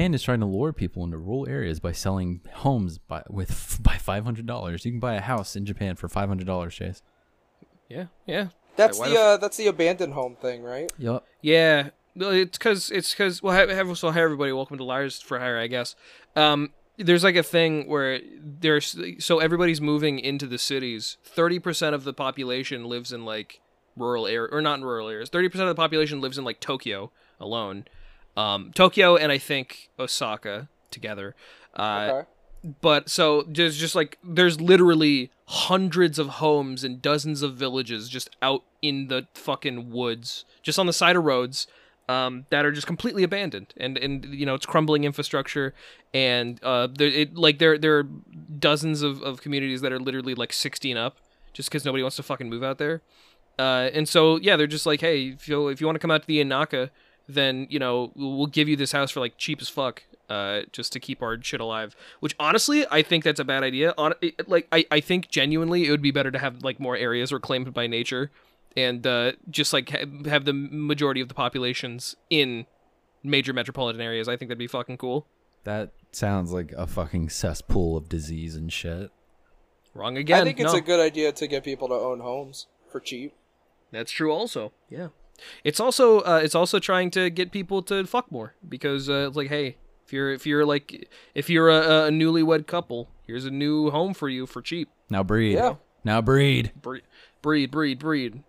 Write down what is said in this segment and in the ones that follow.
Japan is trying to lure people into rural areas by selling homes by with by five hundred dollars. You can buy a house in Japan for five hundred dollars, Chase. Yeah, yeah. That's Why the the uh, that's the abandoned home thing, right? Yup. Yeah, well, it's because it's because well, have, have so hi everybody, welcome to Liars for Hire, I guess. Um, there's like a thing where there's so everybody's moving into the cities. Thirty percent of the population lives in like rural area or not in rural areas. Thirty percent of the population lives in like Tokyo alone. Um, Tokyo and I think Osaka together. Uh, Okay. but so there's just like there's literally hundreds of homes and dozens of villages just out in the fucking woods just on the side of roads um, that are just completely abandoned and and you know it's crumbling infrastructure and uh there it like there there are dozens of, of communities that are literally like 16 up just because nobody wants to fucking move out there uh, and so yeah they're just like hey if you if you want to come out to the Inaka then you know we'll we'll give you this house for like cheap as fuck uh, just to keep our shit alive. Which honestly, I think that's a bad idea. On it- like, I, I think genuinely it would be better to have like more areas reclaimed by nature, and uh, just like ha- have the majority of the populations in major metropolitan areas. I think that'd be fucking cool. That sounds like a fucking cesspool of disease and shit. Wrong again. I think it's no. a good idea to get people to own homes for cheap. That's true. Also, yeah. It's also uh, it's also trying to get people to fuck more because uh, it's like, hey, if you're if you're like if you're a, a newlywed couple, here's a new home for you for cheap. Now breed. Yeah. Now breed. breed, breed, breed, breed.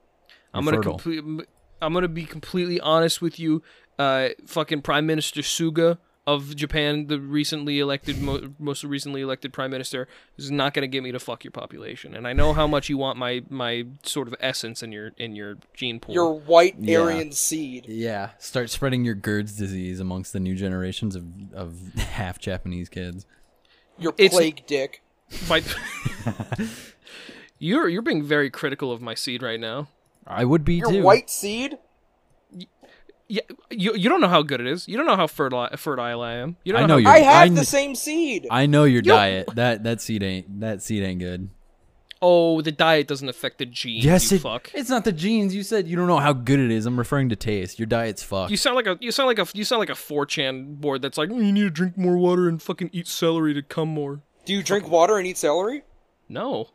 I'm gonna fertile. complete. I'm gonna be completely honest with you. Uh, fucking Prime Minister Suga of Japan, the recently elected, mo- most recently elected prime minister, is not gonna get me to fuck your population. And I know how much you want my my sort of essence in your in your gene pool. Your white Yeah. Aryan seed. Yeah. Start spreading your GERD's disease amongst the new generations of, of half Japanese kids. Your It's- plague dick. My- you're you're being very critical of my seed right now. I would be Your too. white seed. Yeah, you you don't know how good it is. You don't know how fertile fertile I am. You don't I know, know how you're- I have I the same seed. I know your Yo- diet. That that seed ain't that seed ain't good. Oh, the diet doesn't affect the genes. Yes, you it, fuck. it's not the genes. You said you don't know how good it is. I'm referring to taste. Your diet's fucked. You sound like a you sound like a you sound like a 4chan board that's like "Mm, you need to drink more water and fucking eat celery to come more. Do you drink water and eat celery? No.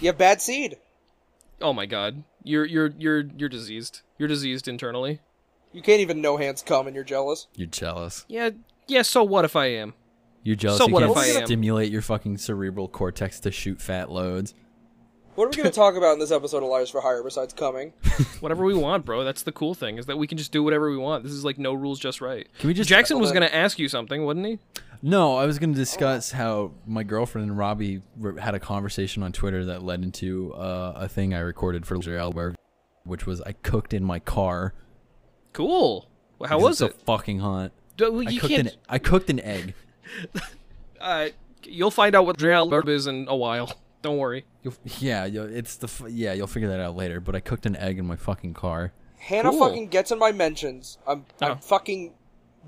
You have bad seed. Oh my god. You're you're you're you're diseased. You're diseased internally. You can't even no hands come and you're jealous. You're jealous. Yeah, yeah, so what if I am? You're jealous. So you what can't if I am? stimulate your fucking cerebral cortex to shoot fat loads. What are we going to talk about in this episode of Liars for Hire besides coming? Whatever we want, bro. That's the cool thing is that we can just do whatever we want. This is like no rules just right. Can we just Jackson was going to ask you something, wasn't he? No, I was going to discuss how my girlfriend and Robbie re- had a conversation on Twitter that led into uh, a thing I recorded for Elberg, which was I cooked in my car. Cool. Well, how was it's it? So fucking hot. Do- well, I cooked can't an I cooked an egg. uh, you'll find out what jail is in a while. Don't worry. You'll, yeah, you'll, it's the f- yeah. You'll figure that out later. But I cooked an egg in my fucking car. Hannah Cool. fucking gets in my mentions. I'm, I'm Oh. fucking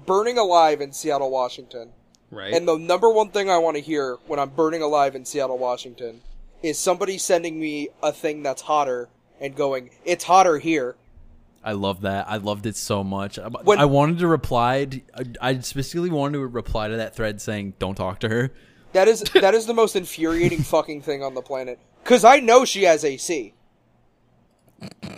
burning alive in Seattle, Washington. Right. And the number one thing I want to hear when I'm burning alive in Seattle, Washington, is somebody sending me a thing that's hotter and going, "It's hotter here." I love that. I loved it so much. I, When- I wanted to reply. to- I, I specifically wanted to reply to that thread saying, "Don't talk to her." That is that is the most infuriating fucking thing on the planet. Cause I know she has AC.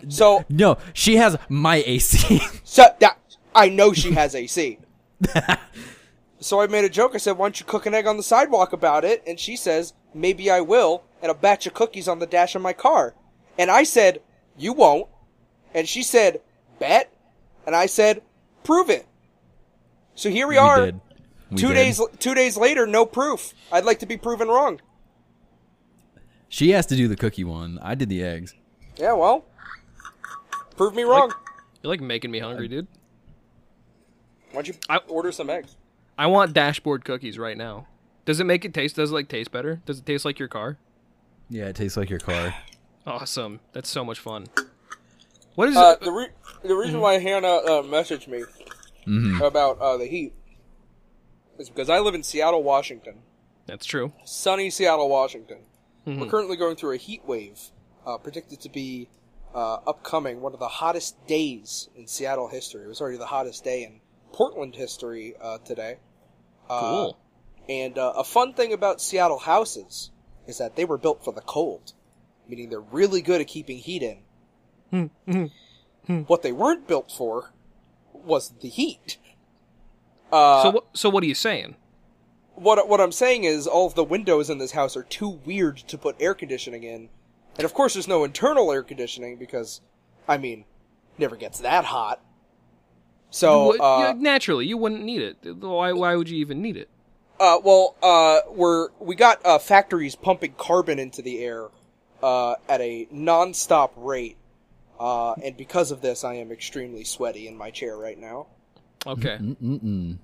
So No, she has my AC. so that I know she has AC. so I made a joke. I said, "Why don't you cook an egg on the sidewalk about it?" And she says, "Maybe I will." And a batch of cookies on the dash of my car. And I said, "You won't." And she said, "Bet." And I said, "Prove it." So here we, we are. did. We two did. days two days later, no proof. I'd like to be proven wrong. She has to do the cookie one. I did the eggs. Yeah, well, prove me wrong. You're like making me hungry, dude. Why don't you I- order some eggs? I want dashboard cookies right now. Does it make it taste? Does it like taste better? Does it taste like your car? Yeah, it tastes like your car. Awesome. That's so much fun. What is Uh, it? the re- the reason why Hannah uh, messaged me Mm-hmm. about uh, the heat is because I live in Seattle, Washington, That's true. sunny Seattle, Washington. Mm-hmm. We're currently going through a heat wave, uh, predicted to be uh, upcoming, one of the hottest days in Seattle history. It was already the hottest day in Portland history uh, today. Uh, Cool. And uh, a fun thing about Seattle houses is that they were built for the cold, meaning they're really good at keeping heat in. What they weren't built for was the heat. Uh, so what? So what are you saying? what what I'm saying is all of the windows in this house are too weird to put air conditioning in, and of course there's no internal air conditioning because, I mean, never gets that hot. So, Would- uh, yeah, naturally, you wouldn't need it. Why? Why would you even need it? uh, well, uh, we're we got uh, factories pumping carbon into the air uh, at a non-stop rate, uh, and because of this, I am extremely sweaty in my chair right now. Okay. Mm-mm.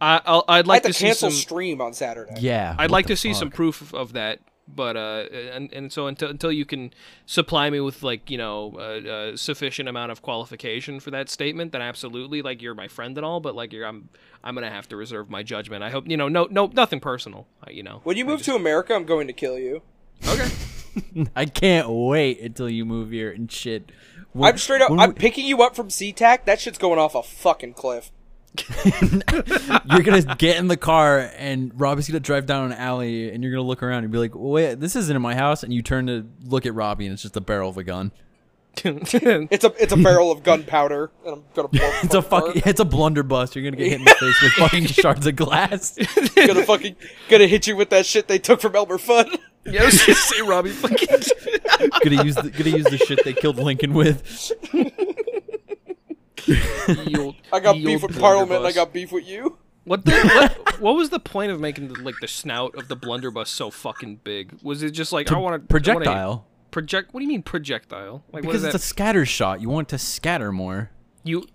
I, I'll, I'd I like had to to see cancel some. stream on Saturday. Yeah. I'd like the to see some proof of, of that, but uh, and and so until until you can supply me with like you know a, a sufficient amount of qualification for that statement, then absolutely, like you're my friend and all, but like you're I'm I'm gonna have to reserve my judgment. I hope you know no no nothing personal, you know. When you move to America, I'm going to kill you. Okay. I can't wait until you move here and shit. When- I'm straight up. I'm we- picking you up from SeaTac. That shit's going off a fucking cliff. you're gonna get in the car and Robbie's gonna drive down an alley and you're gonna look around and be like, "Wait, this isn't in my house." And you turn to look at Robbie and it's just a barrel of a gun. It's a it's a barrel of gunpowder, and I'm gonna blow It's a fucking, it's a blunderbuss. You're gonna get hit in the face with fucking shards of glass. gonna fucking gonna hit you with that shit they took from Elmer Fudd. Yeah, I was gonna say Robbie fucking. gonna use the, gonna use the shit they killed Lincoln with. Yield- I got yield beef with Parliament. and I blunderbuss. got beef with you. What the what, what was the point of making the, like the snout of the blunderbuss so fucking big? Was it just like I want to Projectile. project? What do you mean projectile? Like Because what it's is a scatter shot. You want it to scatter more. You,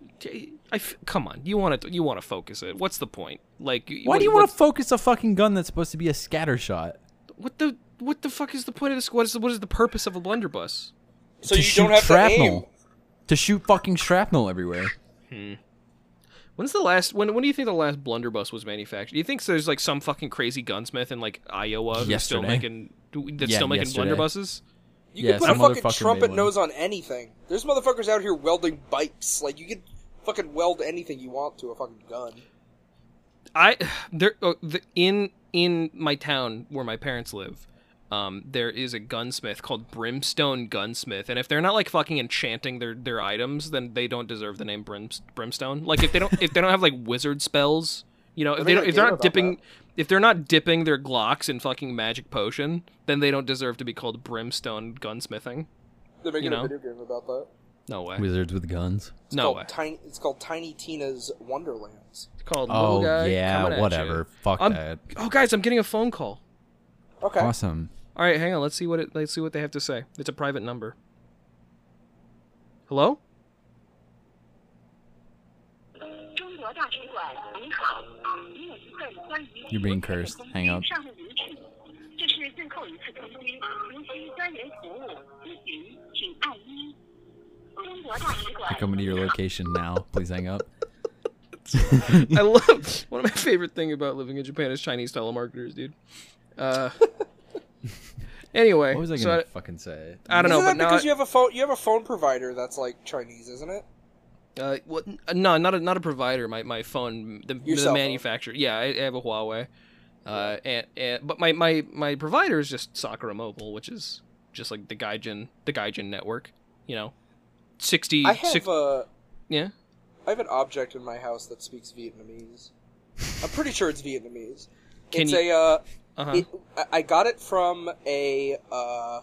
I f- come on. You want to you want to focus it. What's the point? Like Why do you want to focus a fucking gun that's supposed to be a scatter shot? What the what the fuck is the point of this? What is the, what is the purpose of a blunderbuss? So to you shoot don't have shrapnel. to aim. To shoot fucking shrapnel everywhere. When's the last? When when do you think the last blunderbuss was manufactured? Do you think there's like some fucking crazy gunsmith in like Iowa who's still making that's Yeah, still making yesterday. blunderbusses? You Yeah, can put a fucking trumpet nose on anything. There's motherfuckers out here welding bikes. Like you could fucking weld anything you want to a fucking gun. I there uh, the, in in my town where my parents live. Um, there is a gunsmith called Brimstone Gunsmith, and if they're not like fucking enchanting their, their items, then they don't deserve the name Brims- Brimstone. Like if they don't if they don't have like wizard spells, you know, if they don't if they're not about dipping if they're not dipping their Glocks in fucking magic potion, then they don't deserve to be called Brimstone Gunsmithing. They're making You know? a video game about that. No way. Wizards with guns. It's no called way. Tiny. It's called Tiny Tina's Wonderlands. It's called Oh Little Guy yeah, whatever. Ya. Fuck I'm- that. Oh guys, I'm getting a phone call. Okay. Awesome. All right, hang on. Let's see what it, let's see what they have to say. It's a private number. Hello? You're being cursed. Hang up. I'm coming to your location now. Please hang up. I love one of my favorite thing about living in Japan is Chinese telemarketers, dude. Uh, anyway, What was I so gonna I, fucking say? I don't know, Isn't but that now because I- you have a phone? You have a phone provider that's like Chinese, isn't it? Uh, what? No, not a not a provider. My my phone, the, the cell phone. manufacturer. Yeah, I, I have a Huawei. Uh, and, and but my, my my provider is just Sakura Mobile, which is just like the Gaijin the Gaijin network. You know, sixty. I have six- uh, yeah. I have an object in my house that speaks Vietnamese. I'm pretty sure it's Vietnamese. Can it's you- a uh, Uh-huh. it, I- got it from a uh,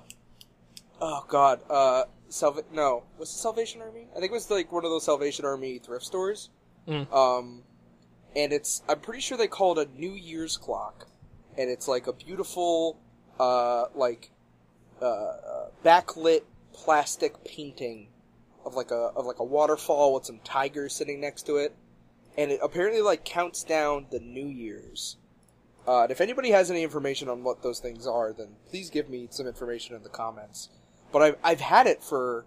oh god, uh, Salva- no, was it Salvation Army? I think it was like one of those Salvation Army thrift stores. Mm. Um, and it's I'm pretty sure they call it a New Year's clock, and it's like a beautiful, uh, like, uh, uh, backlit plastic painting of like a of like a waterfall with some tigers sitting next to it, and it apparently like counts down the New Year's. Uh, and if anybody has any information on what those things are, then please give me some information in the comments. But I've I've had it for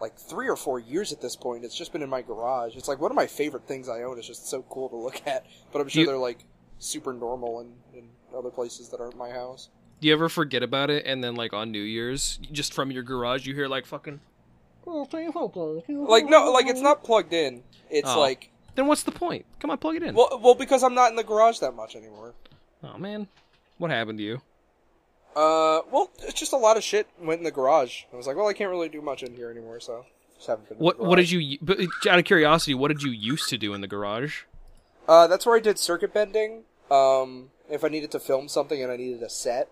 like three or four years at this point. It's just been in my garage. It's like one of my favorite things I own. It's just so cool to look at. But I'm sure You- they're like super normal in, in other places that aren't my house. Do you ever forget about it and then like on New Year's, just from your garage, you hear like fucking. Like no, like it's not plugged in. It's Oh. like Then what's the point? Come on, plug it in. Well, well, because I'm not in the garage that much anymore. Oh man, what happened to you? Uh, well, it's just a lot of shit went in the garage. I was like, well, I can't really do much in here anymore, so just haven't been. What what did you? But out of curiosity, what did you used to do in the garage? Uh, that's where I did circuit bending. Um, if I needed to film something and I needed a set,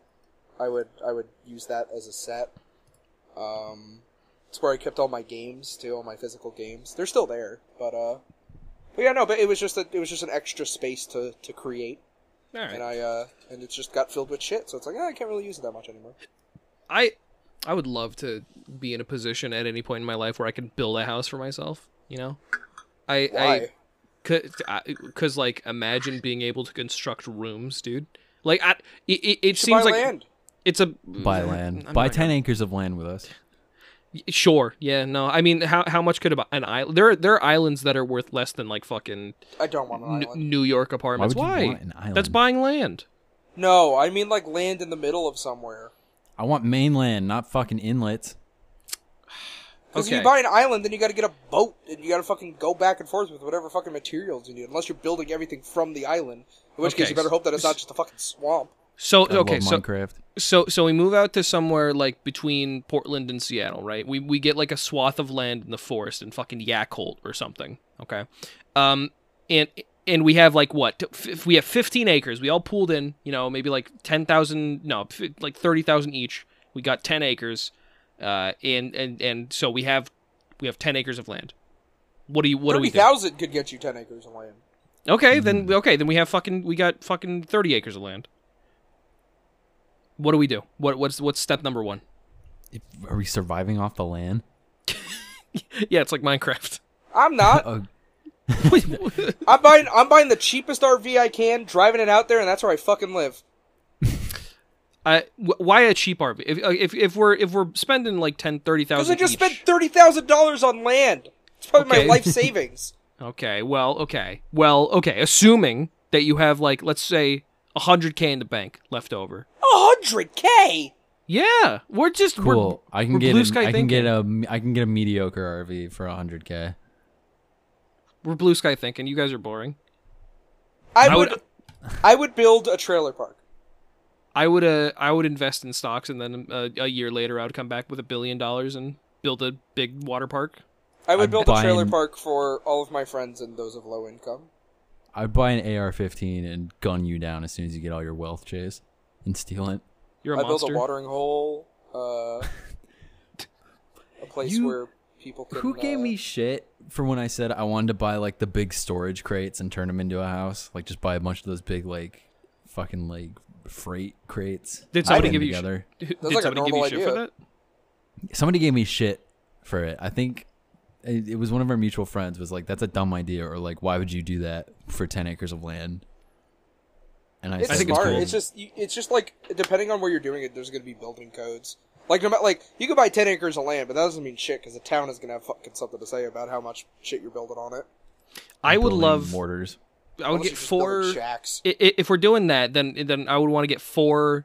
I would I would use that as a set. Um, it's where I kept all my games too, all my physical games. They're still there, but uh, but yeah, no, but it was just a, it was just an extra space to to create, All right. and I uh, and it just got filled with shit. So it's like, eh, I can't really use it that much anymore. I I would love to be in a position at any point in my life where I could build a house for myself. You know, I Why? I because like imagine being able to construct rooms, dude. Like I, it, it, it seems buy like land. it's a Buy land. I'm Buy not 10 acres of land with us. Sure, yeah, no. I mean, how how much could a, an island? There are, there are islands that are worth less than like fucking I don't want an N- island. New York apartments. would you Why? want an island? That's buying land. No, I mean like land in the middle of somewhere. I want mainland, not fucking inlets. Because Okay. if you buy an island, then you got to get a boat, and you got to fucking go back and forth with whatever fucking materials you need. Unless you're building everything from the island, in which Okay, case you better hope that it's not just a fucking swamp. So I okay, love so Minecraft. so so we move out to somewhere like between Portland and Seattle, right? We we get like a swath of land in the forest in fucking Yacolt or something. Okay, um, and and we have like what? If we have fifteen acres, we all pooled in. You know, maybe like ten thousand, no, f- like thirty thousand each. We got ten acres, uh, and and and so we have we have ten acres of land. What do you what do we Thirty do? thousand could get you ten acres of land. Okay, then okay, then we have fucking we got fucking thirty acres of land. What do we do? What what's what's step number one? If- Are we surviving off the land? Yeah, it's like Minecraft. I'm not. Oh, I'm buying. I'm buying the cheapest RV I can, driving it out there, and that's where I fucking live. I why a cheap RV? If, uh, if if we're if we're spending like ten thirty Because thousand I just each. spent thirty thousand dollars on land. It's probably Okay. my life savings. Okay, well, okay, well, okay. Assuming that you have like let's say hundred k in the bank left over. A hundred k. Yeah, we're just cool. We're, I can we're get blue a, sky I can thinking. get a I can get a mediocre RV for 100k. we're blue sky thinking. You guys are boring. I I would. would- I would build a trailer park. I would uh I would invest in stocks and then uh, a year later I would come back with a billion dollars and build a big water park. I would I'd build a trailer an- park for all of my friends and those of low income. I'd buy an AR-15 and gun you down as soon as you get all your wealth, Chase, and steal it. You're a I built monster. a watering hole. Uh, a place You- where people can. Who gave uh, me shit for when I said I wanted to buy like the big storage crates and turn them into a house? Like just buy a bunch of those big like fucking like freight crates. Did somebody give you sh- Did like a somebody give you normal shit for idea. that? Somebody gave me shit for it. I think it, it was one of our mutual friends was like, "That's a dumb idea," or like, "Why would you do that for ten acres of land?" And I, It's said, think it's smart. cool. It's just you- it's just like depending on where you're doing it, there's going to be building codes. Like no matter like you could buy ten acres of land, but that doesn't mean shit because the town is going to have fucking something to say about how much shit you're building on it. I would building love mortars. I would Unless get you're just building four shacks. i- i- if we're doing that then then I would want to get four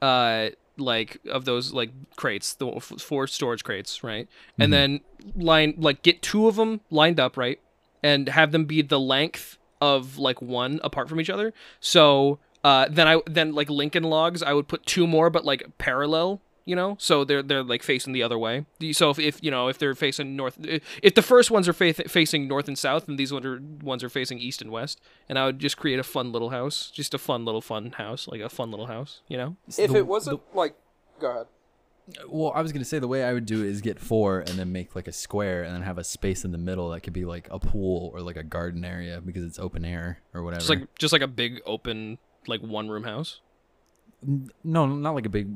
uh like of those like crates, the f- four storage crates, right? Mm-hmm. And then line like get two of them lined up, right? And have them be the length of like one apart from each other. So uh then I then like Lincoln logs, I would put two more but like parallel, you know? So they're they're like facing the other way. So if, if you know, if they're facing north if the first ones are fa- facing north and south and these ones are ones are facing east and west, and I would just create a fun little house, just a fun little fun house, like a fun little house, you know? If The- it wasn't like, go ahead. Well, I was gonna say the way I would do it is get four and then make like a square and then have a space in the middle that could be like a pool or like a garden area because it's open air or whatever. Just like just like a big open like one room house. no, not like a big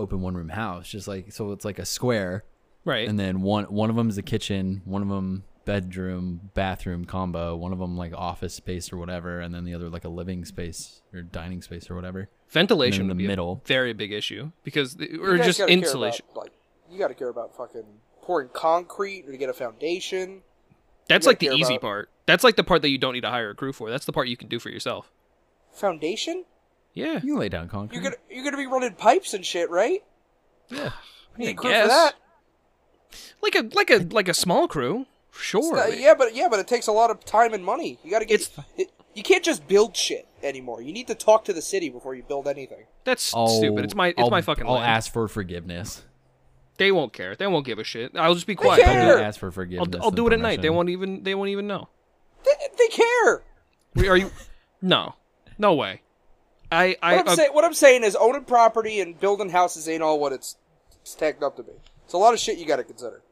open one room house. Just like so, it's like a square, Right. and then one one of them is a kitchen, one of them bedroom bathroom combo, one of them like office space or whatever, and then the other like a living space or dining space or whatever. Ventilation in would the be middle. a very big issue because You or just insulation. About, like you got to care about fucking pouring concrete or to get a foundation. That's like the easy about- part. That's like the part that you don't need to hire a crew for. That's the part you can do for yourself. Foundation? Yeah. You can lay down concrete. You're gonna you're gonna be running pipes and shit, right? Yeah. You need I a crew guess. for that. Like a like a like a small crew. Sure. Uh, yeah, but yeah, but it takes a lot of time and money. You got to get. It's- it, you can't just build shit anymore. You need to talk to the city before you build anything. That's I'll- stupid. It's my it's I'll- my fucking I'll land. ask for forgiveness. They won't care. They won't give a shit. I'll just be quiet. care. I'll I'll do, ask for I'll, forgiveness. I'll do and it at night. They won't even they won't even know. They, they care. We, are you? No, no way. I I What I'm, uh, say, what I'm saying is owning property and building houses ain't all what it's it's tacked up to be. It's a lot of shit you got to consider.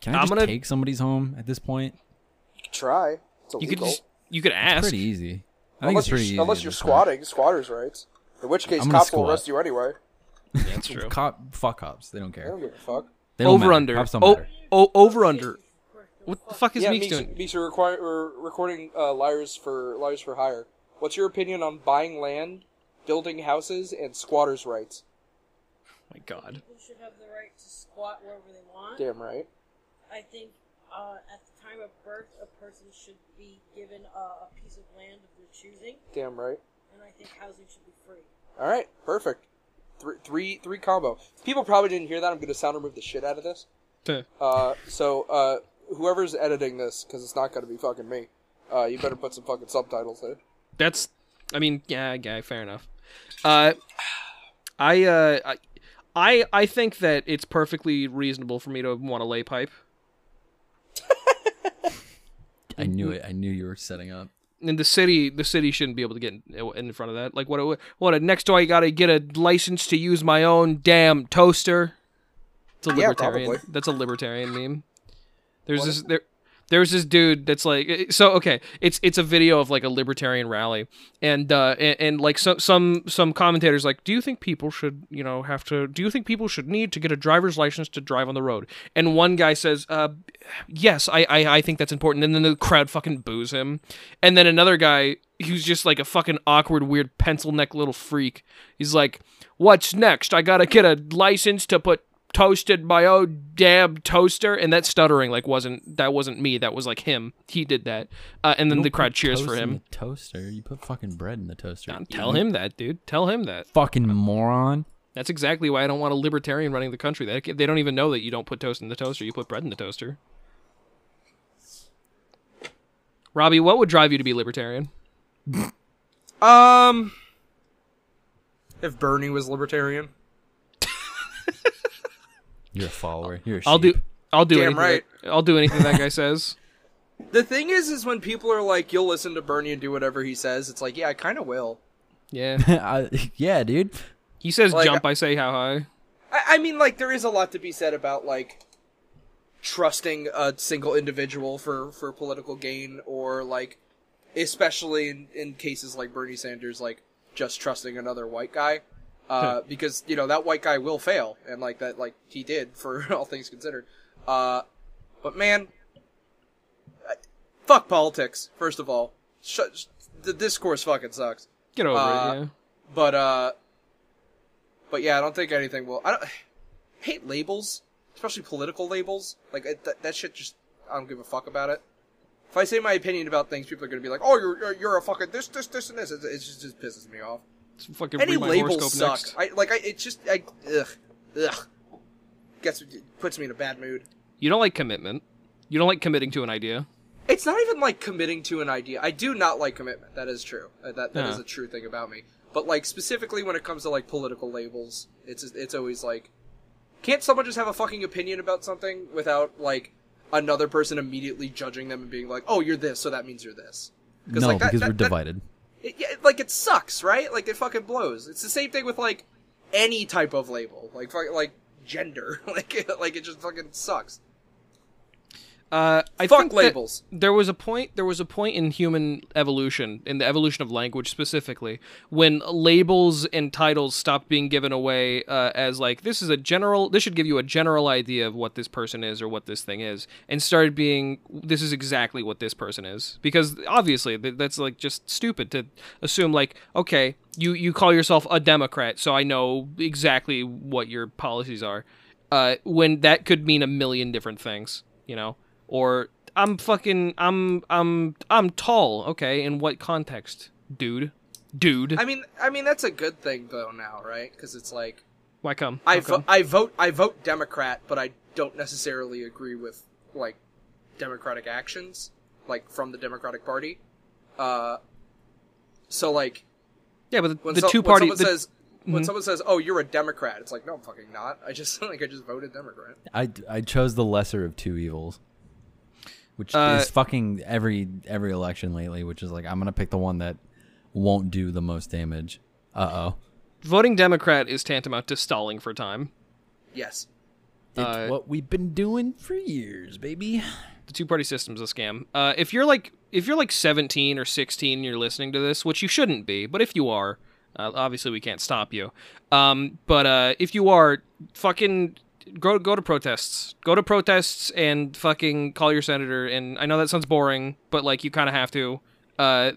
Can I I'm just gonna- take somebody's home at this point? You can try. It's you could just you could ask. Pretty easy. I think unless it's pretty you're, easy. unless at you're this point. squatting, squatters' rights. In which case, I'm gonna cops will squat. arrest you anyway. That's true. Cop, fuck cops. They don't I care. don't give a fuck. They don't over matter. under. Cops don't Oh, matter. oh, over under. What the fuck is yeah, Meeks Meeks, doing? Meeks are require, or recording uh, liars for liars for hire. What's your opinion on buying land, building houses, and squatters' rights? my God. People should have the right to squat wherever they want. Damn right. I think uh, at the time of birth, a person should be given a, a piece of land of their choosing, Damn right. and I think housing should be free. All right, perfect. Three, three, three combo. People probably didn't hear that. I'm going to sound remove the shit out of this. Tuh. Uh, so uh, whoever's editing this, because it's not going to be fucking me. Uh, you better put some fucking subtitles in. That's. I mean, yeah, yeah, fair enough. Uh, I uh, I, I I think that it's perfectly reasonable for me to want to lay pipe. I knew it. I knew you were setting up. And the city, the city shouldn't be able to get in, in front of that. Like, what? What? Next door, I gotta get a license to use my own damn toaster. It's a libertarian. probably. That's a libertarian meme. There's this there. There's this dude that's like eh, so okay it's it's a video of like a libertarian rally. And uh and, and like some some some commentators like do you think people should you know have to do you think people should need to get a driver's license to drive on the road? And one guy says uh yes I I, I think that's important. And then the crowd fucking boos him. And then another guy who's just like a fucking awkward weird pencil neck little freak he's like what's next? I gotta get a license to put toasted my own damn toaster and that stuttering like wasn't that wasn't me that was like him. He did that. Uh, and then the crowd put cheers for toast in him. the toaster. You put fucking bread in the toaster. Don't tell him that dude. Tell him that. Fucking moron. that's exactly why i don't want a libertarian running the country. They, they don't even know that you don't put toast in the toaster. You put bread in the toaster. Robbie what would drive you to be libertarian? Um, if Bernie was libertarian, You're a follower. You're a i'll do sheep. i'll do Damn anything right. that, i'll do anything that guy says the thing is, is when people are like, "You'll listen to Bernie and do whatever he says," it's like, yeah, I kind of will. yeah I- yeah, dude. he says Like, jump i say how high I, I mean, like, there is a lot to be said about like trusting a single individual for for political gain, or like, especially in in cases like Bernie Sanders, like just trusting another white guy. Uh, because you know that white guy will fail, and like that, like he did for all things considered. Uh, but man, I- fuck politics. First of all, Sh- sh- the discourse fucking sucks. get over Uh, it yeah But uh, but yeah, I don't think anything will. I don't I hate labels, especially political labels. Like it, that, that shit. Just I don't give a fuck about it. If I say my opinion about things, people are gonna be like, "Oh, you're you're, you're a fucking this this this and this." It, it just just pisses me off. Fucking Any read my labels horoscope suck. next. I like I it just I ugh ugh gets puts me in a bad mood. You don't like commitment. You don't like committing to an idea. It's not even like committing to an idea. I do not like commitment. That is true. Uh, That that is Yeah. a true thing about me. But like specifically when it comes to like political labels, it's it's always like, can't someone just have a fucking opinion about something without like another person immediately judging them and being like, oh, you're this, so that means you're this. No, like, that- because that- we're that- divided. It, like it sucks, right? Like it fucking blows. It's the same thing with like any type of label, like like gender, like like it just fucking sucks. Uh, I Fuck think labels. there was a point. There was a point in human evolution, in the evolution of language specifically, when labels and titles stopped being given away uh, as like this is a general. This should give you a general idea of what this person is or what this thing is, and started being this is exactly what this person is. Because obviously th- that's like just stupid to assume like okay, you you call yourself a Democrat, so I know exactly what your policies are. Uh, when that could mean a million different things, you know or I'm fucking I'm I'm I'm tall. Okay, in what context, dude? Dude, I mean, I mean that's a good thing though now, right? Because it's like why come? I How vo- come? I vote I vote Democrat, but I don't necessarily agree with like democratic actions, like from the Democratic Party. Uh, so like Yeah, but the, the so- two when party. someone the- says when Mhm. someone says, "Oh, you're a Democrat," it's like, no, I'm fucking not. I just like I just voted Democrat. I, I chose the lesser of two evils, which Uh, is fucking every every election lately. Which is like I'm gonna pick the one that won't do the most damage. Uh oh. voting Democrat is tantamount to stalling for time. Yes. It's Uh, what we've been doing for years, baby. The two party system's a scam. Uh, if you're like if you're like 17 or 16 and you're listening to this, which you shouldn't be, but if you are, uh, obviously we can't stop you. Um, but uh, if you are, fucking go go to protests. Go to protests and fucking call your senator. And I know that sounds boring, but like you kind of have to. Uh,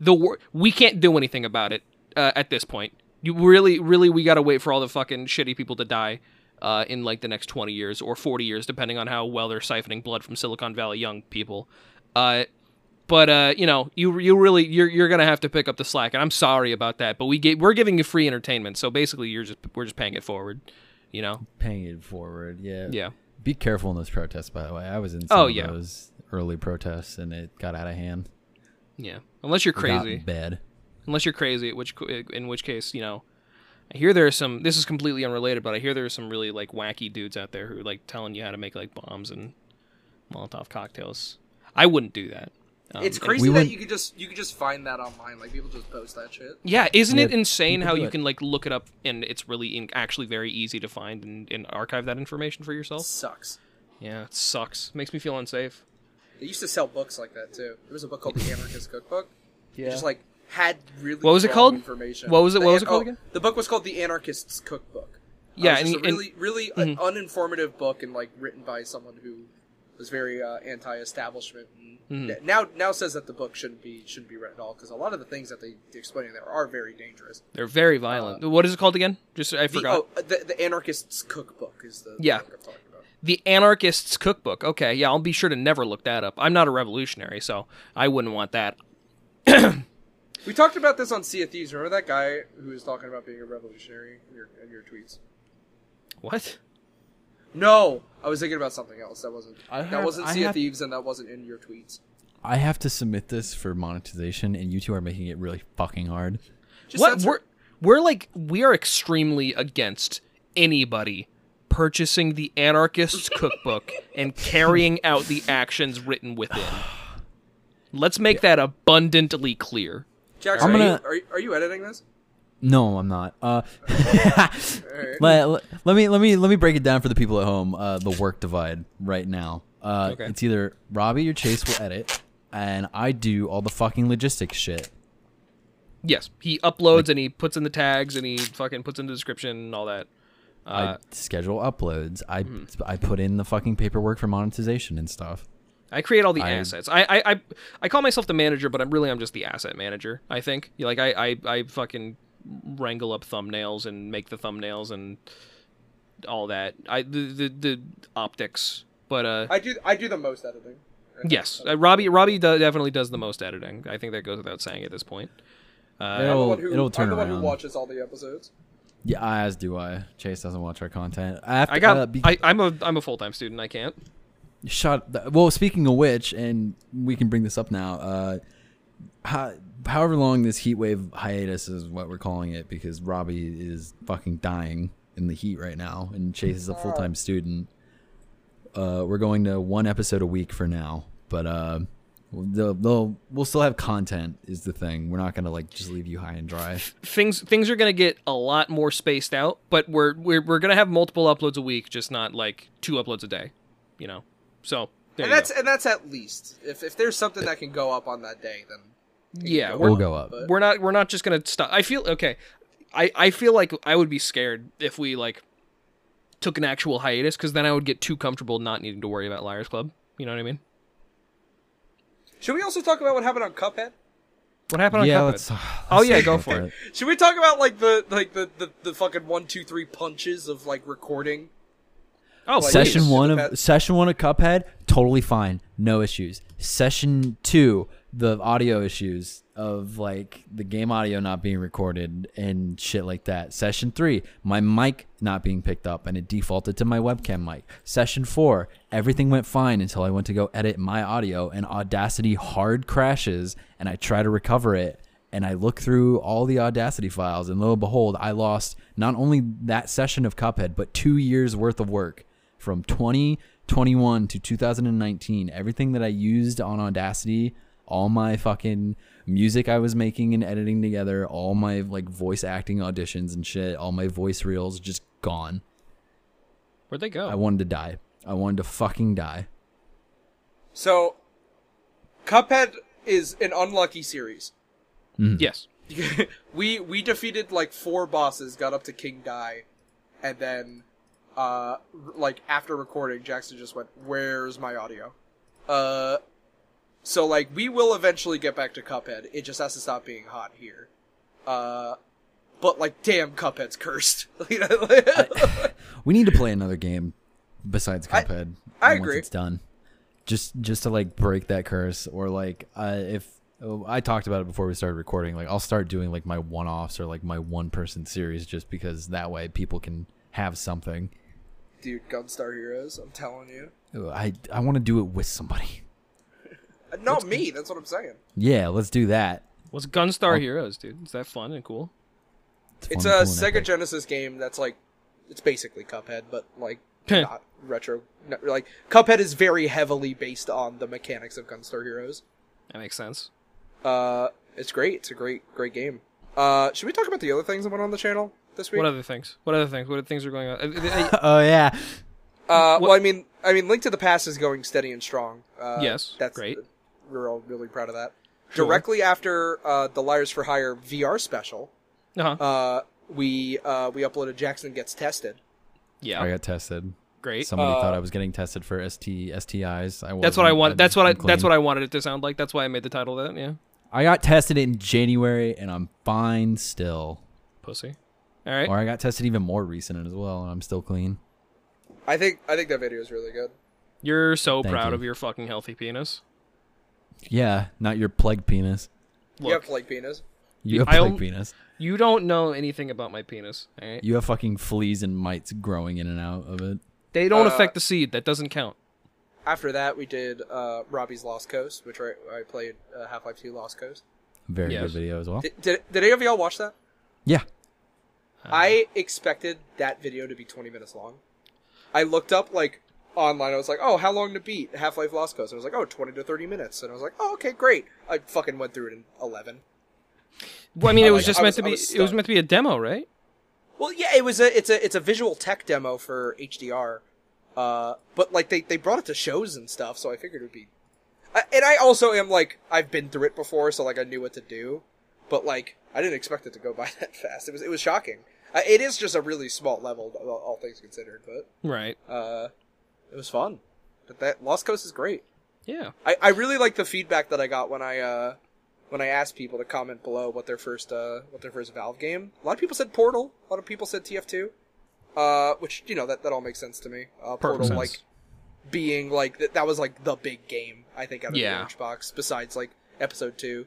the wor- we can't do anything about it uh, at this point. You really, really, we gotta wait for all the fucking shitty people to die uh, in like the next twenty years or forty years, depending on how well they're siphoning blood from Silicon Valley young people. Uh, but uh, you know, you you really you're you're gonna have to pick up the slack, and I'm sorry about that. But we get we're giving you free entertainment, so basically you're just we're just paying it forward. You know? Paying it forward, yeah. Yeah. Be careful in those protests, by the way. I was in oh, some Oh, of yeah. those early protests, and it got out of hand. Yeah. Unless you're crazy. bad. unless you're crazy which in which case you know i hear there are some this is completely unrelated but i hear there are some really like wacky dudes out there who are like telling you how to make like bombs and molotov cocktails i wouldn't do that Um, it's crazy we that wouldn't- you could just you could just find that online. Like people just post that shit. yeah isn't it insane people how you it. can like look it up and it's really in- actually very easy to find and, and archive that information for yourself Sucks. yeah it sucks makes me feel unsafe They used to sell books like that too. There was a book called The Anarchist Cookbook. yeah It just like had really What was it called? Information. What was it- The what was an- it called oh, again? The book was called The Anarchist's Cookbook. Uh, Yeah, it was and- just a and- really, really uh, uninformative book and like written by someone who was very uh, anti-establishment. And Mhm. Now, now says that the book shouldn't be shouldn't be read at all because a lot of the things that they explain in there are very dangerous. they're very violent what is it called again just i The, forgot oh, the, the Anarchist's Cookbook is the Yeah. talking. The Anarchist's Cookbook. Okay, yeah, I'll be sure to never look that up. I'm not a revolutionary, so I wouldn't want that. We talked about this on Sea of Thieves. Remember that guy who was talking about being a revolutionary in your, in your tweets? What? No, I was thinking about something else. That wasn't I that wasn't I Sea of have- Thieves, and that wasn't in your tweets. I have to submit this for monetization, and you two are making it really fucking hard. Just what? censor- We're we're like we are extremely against anybody purchasing the Anarchist's Cookbook and carrying out the actions written within. Let's make that abundantly clear. Jackson, I'm gonna- you, are, you, are you editing this? No, I'm not. Uh, let, let, let me let me let me break it down for the people at home. Uh, the work divide right now. Uh, Okay. It's either Robbie or Chase will edit, and I do all the fucking logistics shit. Yes, he uploads and he puts in the tags and he fucking puts in the description and all that. Uh, I schedule uploads. I hmm. I put in the fucking paperwork for monetization and stuff. I create all the I- assets. I, I I I call myself the manager, but I'm really I'm just the asset manager. I think like I I, I fucking wrangle up thumbnails and make the thumbnails and all that. I the the, the optics, but uh I do I do the most editing. yes, uh, Robbie Robbie do, definitely does the most editing. I think that goes without saying at this point. Uh, I'm the It'll- one who it'll turn I'm the one who watches all the episodes. Yeah, as do I. Chase doesn't watch our content. I have to, I got uh, be- I, I'm a I'm a full time student. I can't. shut. The, well, speaking of which, and we can bring this up now. Uh, how, however long this heat wave hiatus is, what we're calling it, because Robbie is fucking dying in the heat right now, and Chase is a full time student. Uh, we're going to one episode a week for now, but uh, they'll, they'll we'll still have content. Is the thing. We're not gonna like just leave you high and dry. things things are gonna get a lot more spaced out, but we're we're we're gonna have multiple uploads a week, just not like two uploads a day. You know. So there and you that's go. and that's at least. If if there's something that can go up on that day, then yeah. go We're, We'll go up. But- we're not we're not just gonna stop. I feel okay. I I feel like I would be scared if we like took an actual hiatus because then I would get too comfortable not needing to worry about Liars Club. You know what I mean? should we also talk about what happened on Cuphead? What happened on yeah, Cuphead? let's. Uh, oh, let's yeah, go about for it. Should we talk about like the like the the, the fucking one two three punches of like recording? oh, Like, please. Session one Cuphead. of session one of Cuphead, totally fine, no issues. Session two, the audio issues of like the game audio not being recorded and shit like that. Session three, my mic not being picked up and it defaulted to my webcam mic. Session four, everything went fine until I went to go edit my audio and Audacity hard crashes and I try to recover it and I look through all the Audacity files and lo and behold, I lost not only that session of Cuphead, but two years worth of work from 2021 to 2019. Everything that I used on Audacity all my fucking music I was making and editing together, all my like voice acting auditions and shit, all my voice reels just gone. Where'd they go? I wanted to die. I wanted to fucking die. So, Cuphead is an unlucky series. yes. we we defeated like four bosses, got up to King Dice, and then, uh, r- like after recording, Jackson just went, "Where's my audio?" Uh, so like we will eventually get back to Cuphead. It just has to stop being hot here. Uh, but like, damn, Cuphead's cursed. Know? We need to play another game besides Cuphead. I once agree. It's done. Just just to like break that curse, or like uh, if oh, I talked about it before we started recording, like I'll start doing like my one offs or like my one person series, just because that way people can have something. Dude, Gunstar Heroes. I'm telling you. I I want to do it with somebody. Not me. That's what I'm saying. Yeah, let's do that. What's Gunstar Heroes, dude? Is that fun and cool? It's fun, a cool, Sega epic. Genesis game that's like, it's basically Cuphead, but like not retro. Not, like Cuphead is very heavily based on the mechanics of Gunstar Heroes. That makes sense. Uh, it's great. It's a great, great game. Uh, should we talk about the other things that went on the channel this week? What other things? What other things? What other things are going on? Uh, uh, uh, Oh yeah. uh, well, I mean, I mean, Link to the Past is going steady and strong. Uh, Yes, that's great. We're all really proud of that. Sure. Directly after uh, the Liars for Hire VR special, uh-huh. uh, we uh, we uploaded Jackson Gets Tested. yeah. I got tested. Great. Somebody Uh, thought I was getting tested for ST STIs. I That's what I wasn't. want. I'm- That's what I. I'm That's what I wanted it to sound like. That's why I made the title that. Yeah. I got tested in January and I'm fine still. Pussy. All right. Or I got tested even more recent as well and I'm still clean. I think I think that video is really good. You're so Thank proud you. of your fucking healthy penis. Yeah, not your plague penis. you have Look, like penis. You have I plague don't- penis. you don't know anything about my penis. All right. You have fucking fleas and mites growing in and out of it. They don't Uh, affect the seed. That doesn't count. After that, we did uh, Robbie's Lost Coast, which I, I played uh, Half Life Two Lost Coast. Very Yes. good video as well. Did, did did any of y'all watch that? Yeah. I expected that video to be 20 minutes long. I looked up like online. I was like, "Oh, how long to beat Half Life Lost Coast?" And I was like, "Oh, 20 to 30 minutes." And I was like, "Oh, okay, great." I fucking went through it in 11. Well, I mean, it was like- just I meant was- to be. was It was meant to be a demo, right? Well, yeah, it was a it's a it's a visual tech demo for HDR, uh, but like they they brought it to shows and stuff, so I figured it would be. I, and I also am like I've been through it before, so like I knew what to do, but like I didn't expect it to go by that fast. It was it was shocking. Uh, it is just a really small level, all, all things considered, but Right. uh, it was fun. But that Lost Coast is great. Yeah. I, I really like the feedback that I got when I uh when I asked people to comment below what their first uh what their first Valve game. A lot of people said Portal. A lot of people said TF2. Uh, which you know that that all makes sense to me. Uh, Portal sense. like being like th- that was like the big game I think out of Yeah. the Orange Box besides like Episode Two.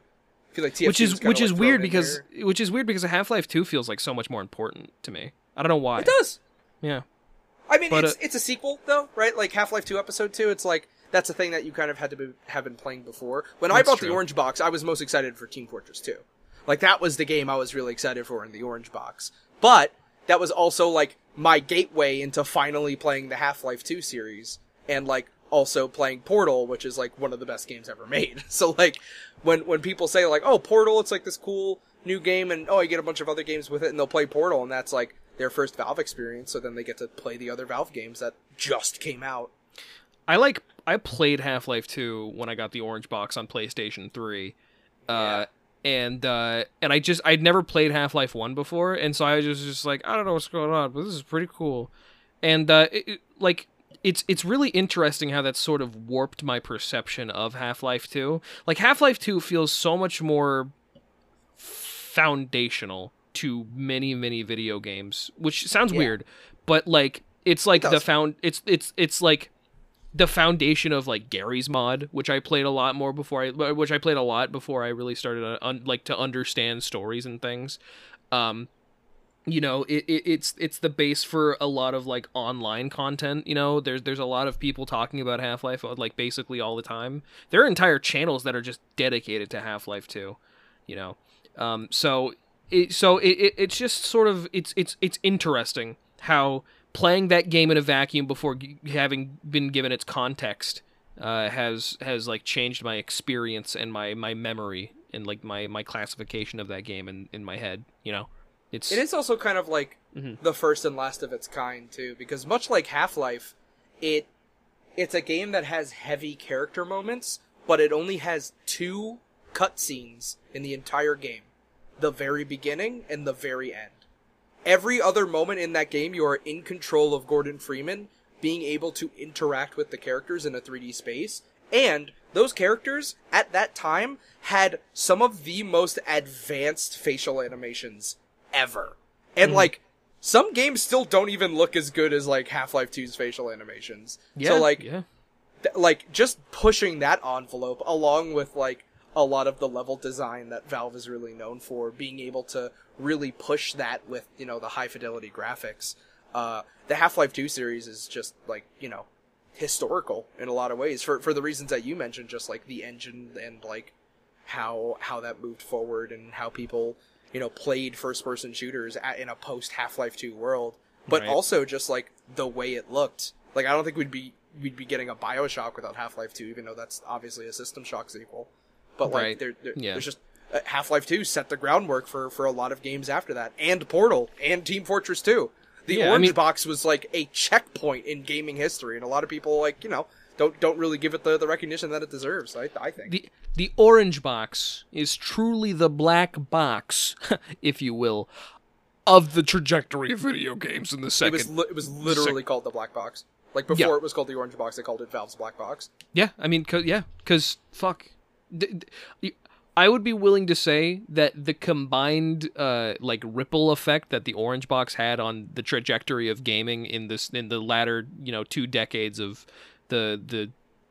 I feel like TF2 which is which like, is weird because there. which is weird because Half Life Two feels like so much more important to me. I don't know why. it does. Yeah. I mean, But, it's uh, it's a sequel though, right? Like Half Life Two Episode Two. It's like that's a thing that you kind of had to be, have been playing before. When I bought the. Orange Box, I was most excited for Team Fortress Two. Like that was the game I was really excited for in the Orange Box. But that was also like my gateway into finally playing the Half Life Two series and like also playing Portal, which is like one of the best games ever made. So like when when people say like, "Oh, Portal, it's like this cool new game," and oh, I get a bunch of other games with it, and they'll play Portal, and that's like their first Valve experience. So then they get to play the other Valve games that just came out. I like I played Half Life Two when I got the orange box on PlayStation Three, uh, and uh, and I just I'd never played Half Life One before, and so I was just, just like I don't know what's going on, but this is pretty cool, and uh, it, it- like it's it's really interesting how that sort of warped my perception of Half Life Two. Like Half Life Two feels so much more foundational to many many video games, which sounds Yeah. weird, but like it's like It the found it's it's it's like the foundation of like Garry's Mod, which I played a lot more before I, which I played a lot before I really started to un, like to understand stories and things. Um, you know, it, it it's it's the base for a lot of like online content. You know, there's there's a lot of people talking about Half Life like basically all the time. There are entire channels that are just dedicated to Half Life Two. You know, um, so it so it, it it's just sort of it's it's it's interesting how playing that game in a vacuum before g- having been given its context uh, has has like changed my experience and my my memory and like my my classification of that game in in my head. You know, it's It is also kind of like Mhm. the first and last of its kind too, because much like Half Life, it it's a game that has heavy character moments, but it only has two cutscenes in the entire game: the very beginning and the very end. Every other moment in that game, you are in control of Gordon Freeman, being able to interact with the characters in a 3D space, and those characters at that time had some of the most advanced facial animations ever. And mm-hmm. like some games still don't even look as good as like Half-Life 2's facial animations. yeah, so like yeah. th- like just pushing that envelope along with like a lot of the level design that Valve is really known for, being able to really push that with, you know, the high fidelity graphics. Uh, the Half-Life 2 series is just like, you know, historical in a lot of ways for for the reasons that you mentioned just like the engine and like how how that moved forward and how people, you know, played first person shooters at, in a post Half-Life 2 world, but Right. also just like the way it looked. Like I don't think we'd be we'd be getting a BioShock without Half-Life 2 even though that's obviously a System Shock sequel. But like Right. there, there Yeah. there's just uh, Half-Life 2 set the groundwork for for a lot of games after that and Portal and Team Fortress 2. The Yeah, I Orange mean- Box was like a checkpoint in gaming history and a lot of people like, you know, don't don't really give it the, the recognition that it deserves, I I think. the the orange box is truly the black box, if you will, of the trajectory of video games in the it second. was li- it was literally called the Black Box. Like before Yeah. it was called the Orange Box, they called it Valve's Black Box. Yeah, I mean, cause, yeah, because fuck, I would be willing to say that the combined uh, like ripple effect that the Orange Box had on the trajectory of gaming in this in the latter you know two decades of the the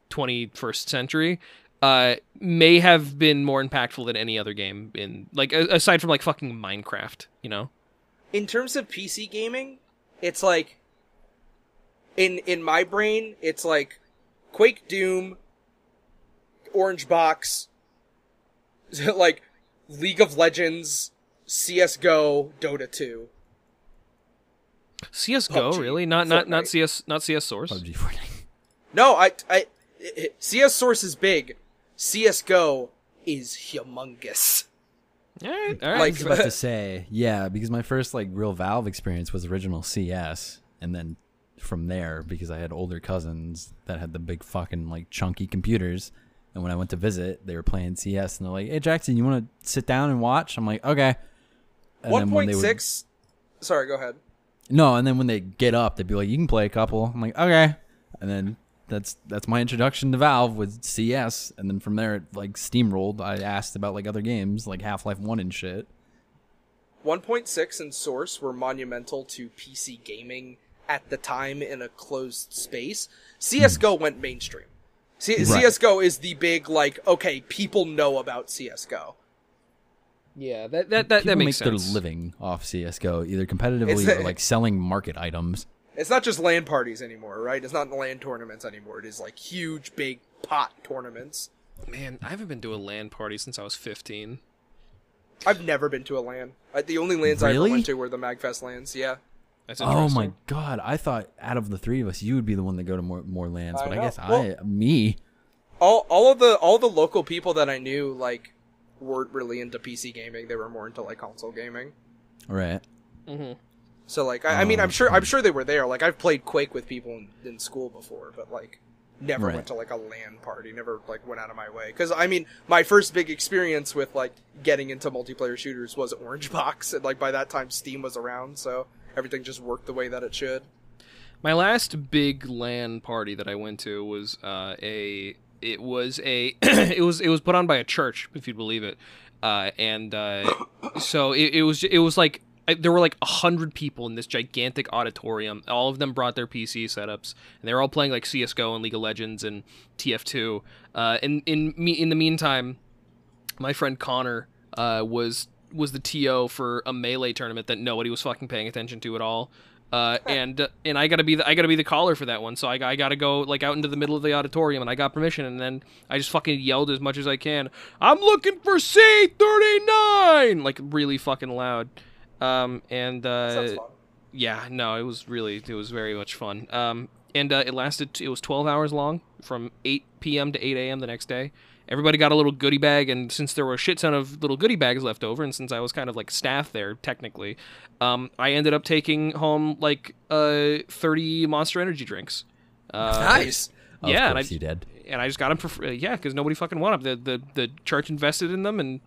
21st century uh, may have been more impactful than any other game in like aside from like fucking Minecraft, you know. in terms of PC gaming, it's like in in my brain, it's like Quake, Doom, Orange Box, like League of Legends, CS:GO, Dota 2. CS:GO PUBG, really not not not CS not CS Source. PUBG Fortnite. No, I I it- CS Source is big. CS:GO is humongous. All right, all right. I Like- was about to say, yeah, because my first like real Valve experience was original CS, and then from there, because I had older cousins that had the big fucking like chunky computers, and when I went to visit, they were playing CS, and they're like, "Hey Jackson, you want to sit down and watch?" I'm like, "Okay." And One point they would- Sorry, go ahead. No, and then when they get up, they'd be like, "You can play a couple." I'm like, "Okay," and then that's that's my introduction to Valve with CS, and then from there it like steamrolled. I asked about like other games like Half Life One and shit. 1.6 and Source were monumental to PC gaming at the time in a closed space. CS:GO hmm. went mainstream. C- Right. CS:GO is the big like okay, people know about CS:GO. yeah, that that that, People that makes make sense. their living off CS:GO, either competitively It's or like selling market items. It's not just LAN parties anymore, right? It's not LAN tournaments anymore. It is like huge big pot tournaments. Man, I haven't been to a LAN party since I was 15. I've never been to a LAN. The only LANs I ever went to were the Magfest LANs. Yeah. That's Oh my god! I thought out of the three of us, you would be the one that go to more more LANs, I but I, guess Well- I me. all all of the all the local people that I knew like weren't really into PC gaming. They were more into like console gaming. Right. Mm-hmm. So like I, I mean Oh, I'm sure I'm sure they were there. Like I've played Quake with people in, in school before, but like never Right. went to like a LAN party. Never like went out of my way because I mean my first big experience with like getting into multiplayer shooters was Orange Box, and like by that time Steam was around, so everything just worked the way that it should. My last big LAN party that I went to was uh, a. It was a. it was it was put on by a church, if you'd believe it, uh, and uh, so it, it was it was like there were like a hundred people in this gigantic auditorium. All of them brought their PC setups, and they were all playing like CS:GO and League of Legends and TF2. Uh, and in me, in the meantime, my friend Connor uh, was was the TO for a melee tournament that nobody was fucking paying attention to at all. Uh, and and I gotta be the I gotta be the caller for that one, so I, I gotta go like out into the middle of the auditorium, and I got permission, and then I just fucking yelled as much as I can. I'm looking for C thirty nine, like really fucking loud. Um, and uh, yeah, no, it was really it was very much fun. Um, and uh, it lasted. It was 12 hours long, from 8 p.m. to 8 a.m. the next day. Everybody got a little goodie bag, and since there were a shit ton of little goodie bags left over, and since I was kind of like staff there technically, um, I ended up taking home like uh 30 Monster Energy drinks. Uh, Nice. Of yeah, and I- you did. and I just got them for free. Yeah, because nobody fucking wanted them. The, the the church invested in them, and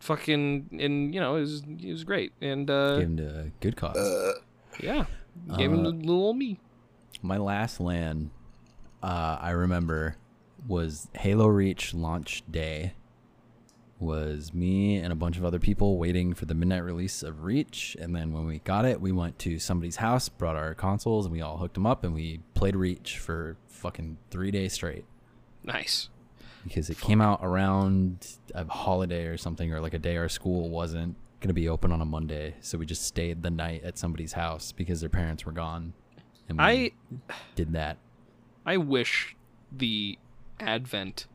fucking and you know it was it was great. And uh, Gave him to a good cause. yeah, gave him Uh, the little old me. My last LAN, uh, I remember, was Halo Reach launch day. Was me and a bunch of other people waiting for the midnight release of Reach, and then when we got it, we went to somebody's house, brought our consoles, and we all hooked them up, and we played Reach for fucking three days straight Nice. because it came out around a holiday or something, or like a day our school wasn't gonna be open on a Monday, so we just stayed the night at somebody's house because their parents were gone, and we I did that. I wish the advent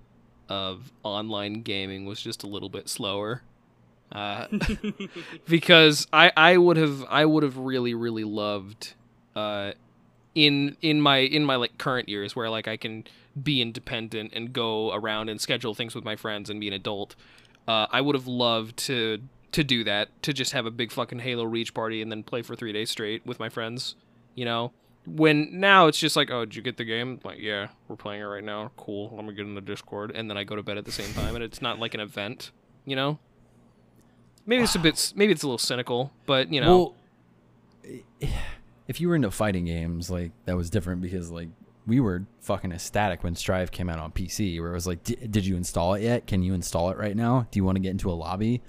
of online gaming was just a little bit slower. Uh, because I, I would have I would have really really loved uh, in in my in my like current years where like I can be independent and go around and schedule things with my friends and be an adult. Uh, I would have loved to to do that to just have a big fucking Halo Reach party and then play for three days straight with my friends. You know, when now it's just like, oh, did you get the game? Like, yeah, we're playing it right now. Cool. Let me get in the Discord, and then I go to bed at the same time, and it's not like an event. You know. Maybe it's a bit. Maybe it's a little cynical, but you know. Well, if you were into fighting games, like that was different because like we were fucking ecstatic when Strive came out on PC, where it was like, "D- did you install it yet? Can you install it right now? Do you want to get into a lobby?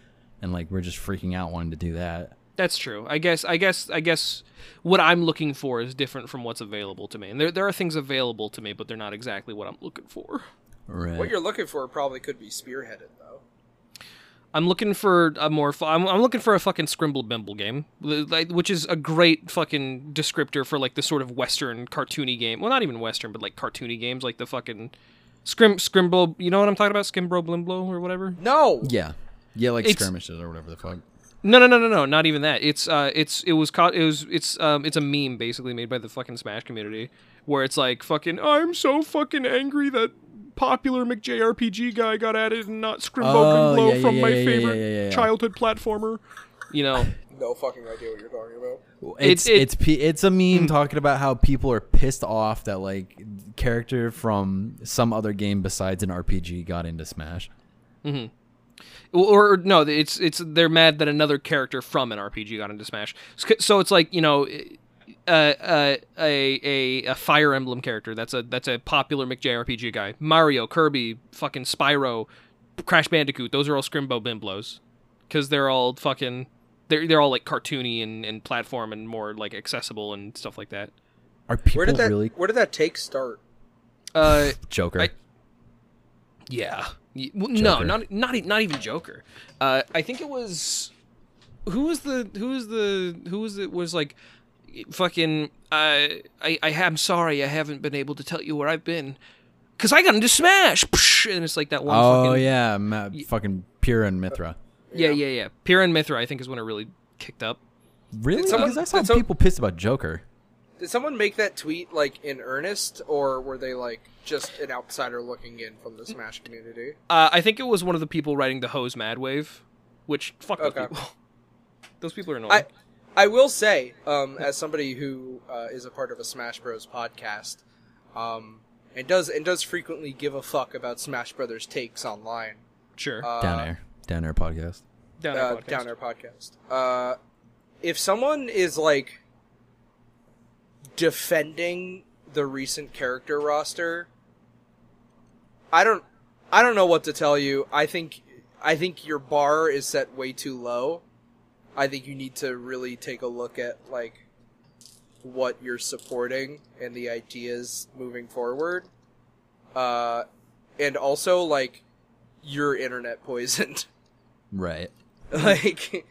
And like we're just freaking out wanting to do that. That's true. I guess. I guess. I guess. What I'm looking for is different from what's available to me, and there there are things available to me, but they're not exactly what I'm looking for. Right. What you're looking for probably could be spearheaded though. I'm looking for a more. fu- I'm, I'm looking for a fucking Scrimble Bimble game, like, which is a great fucking descriptor for like the sort of Western cartoony game. Well, not even Western, but like cartoony games, like the fucking Scrim Scrimble. You know what I'm talking about? Skimbro Blimblo or whatever. No. yeah. Yeah, like It's- skirmishes or whatever the fuck. No, no, no, no, no, not even that. It's uh, it's it was caught. It was it's um, it's a meme basically made by the fucking Smash community, where it's like fucking I'm so fucking angry that popular McJRPG guy got added and not Scrimbo Oh, Blimblo yeah, yeah, from yeah, my yeah, yeah, favorite yeah, yeah, yeah. childhood platformer. You know. No fucking idea what you're talking about. It's it- it's it's a meme talking about how people are pissed off that like character from some other game besides an RPG got into Smash. Or, or no, it's it's they're mad that another character from an RPG got into Smash. So- So it's like you know, uh, uh, a a a Fire Emblem character. That's a that's a popular McJRPG guy. Mario, Kirby, fucking Spyro, Crash Bandicoot. Those are all Scrimbo Bimblos, because they're all fucking they're they're all like cartoony and, and platform and more like accessible and stuff like that. Are people Where did that really Where did that take start? Uh, Joker? I- Yeah. No, not not not even Joker. Uh, I think it was who was the who was the who was it was like fucking uh, I I am sorry I haven't been able to tell you where I've been cuz I got into Smash Psh, and it's like that one oh fucking Oh yeah, Ma- fucking Pyra and Mythra. yeah yeah yeah Pyra and Mythra I think is when it really kicked up. Really? Because I saw people pissed about Joker. Did someone make that tweet like in earnest, or were they like just an outsider looking in from the Smash community? Uh, I think it was one of the people writing the hose Mad Wave, which fuck those Okay. people. those people are annoying. I I will say, um, as somebody who uh, is a part of a Smash Bros podcast, um, and does and does frequently give a fuck about Smash Brothers takes online. sure. Uh, Down air, down air podcast. Down uh, there podcast. Down Air podcast. Uh, if someone is like defending the recent character roster, I don't, I don't know what to tell you. I think, I think your bar is set way too low. I think you need to really take a look at like what you're supporting and the ideas moving forward. Uh, and also like you're internet poisoned. Right. like,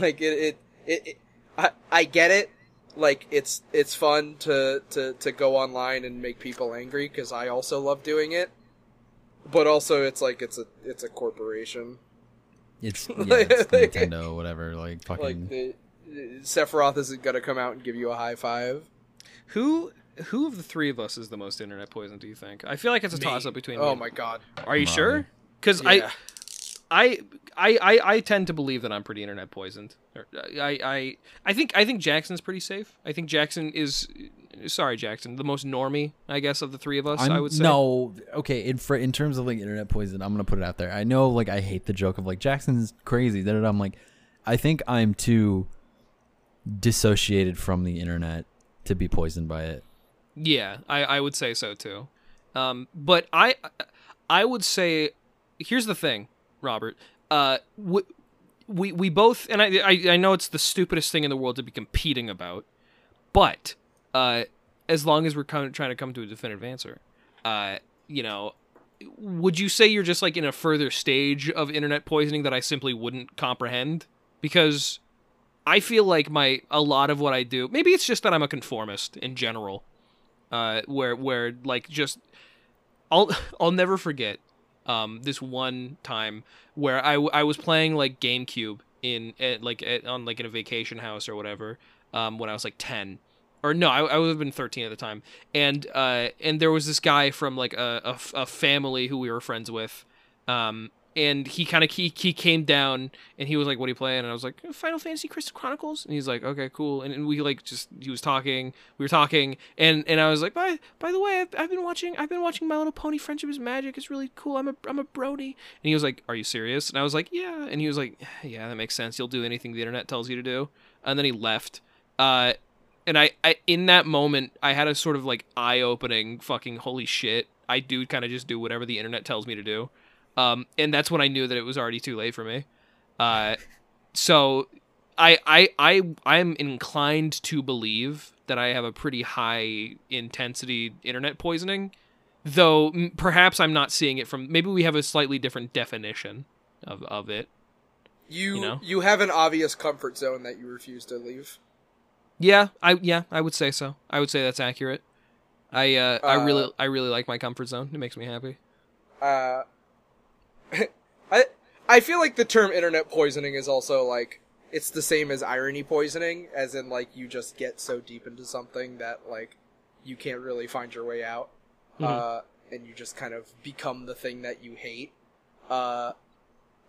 like it, it, it, it I, I get it. Like it's it's fun to to to go online and make people angry because I also love doing it. But also, it's like it's a it's a corporation. It's yeah, it's Nintendo, whatever. Like fucking. Like the Sephiroth isn't gonna come out and give you a high five. Who who of the three of us is the most internet poison? Do you think? I feel like it's a toss up between. Oh me my god. Are you Robbie. sure? Because Yeah. I, I, I, I, I tend to believe that I'm pretty internet poisoned. I, I, I think I think Jackson's pretty safe. I think Jackson is, sorry Jackson, the most normy, I guess, of the three of us. I'm, I would say. No, okay. In for in terms of like internet poison, I'm gonna put it out there. I know, like, I hate the joke of like Jackson's crazy. Da. I'm like, I think I'm too dissociated from the internet to be poisoned by it. Yeah, I, I would say so too. Um, but I, I would say, here's the thing, Robert. Uh, we, we, both, and I, I, I know it's the stupidest thing in the world to be competing about, but uh, as long as we're trying to come to a definitive answer, uh, you know, would you say you're just like in a further stage of internet poisoning that I simply wouldn't comprehend? Because I feel like my a lot of what I do, maybe it's just that I'm a conformist in general uh, where where like just I'll I'll never forget um, this one time where I, I was playing like GameCube in at, like at, on like in a vacation house or whatever um, when I was like ten. Or no I, I would have been thirteen at the time. And uh, and there was this guy from like a a family who we were friends with um, and he kind of he, he came down and he was like what are you playing? And i was like final fantasy crystal chronicles? And he's like okay cool. And, and we like just he was talking we were talking and and i was like by by the way I've, I've been watching i've been watching my little pony friendship is magic it's really cool i'm a i'm a brony. And he was like are you serious? And i was like yeah. And he was like yeah that makes sense you'll do anything the internet tells you to do. And then he left uh and I, I in that moment i had a sort of like eye-opening fucking holy shit i do kind of just do whatever the internet tells me to do um, and that's when I knew that it was already too late for me. Uh, so I I I I'm inclined to believe that I have a pretty high intensity internet poisoning, though m- perhaps I'm not seeing it from. Maybe we have a slightly different definition of of it. You You know? you have an obvious comfort zone that you refuse to leave. Yeah, I yeah I would say so. I would say that's accurate. I uh, I Uh, really I really like my comfort zone. It makes me happy. Uh, I I feel like the term internet poisoning is also like it's the same as irony poisoning, as in like you just get so deep into something that like you can't really find your way out, Mhm. uh, and you just kind of become the thing that you hate. Uh,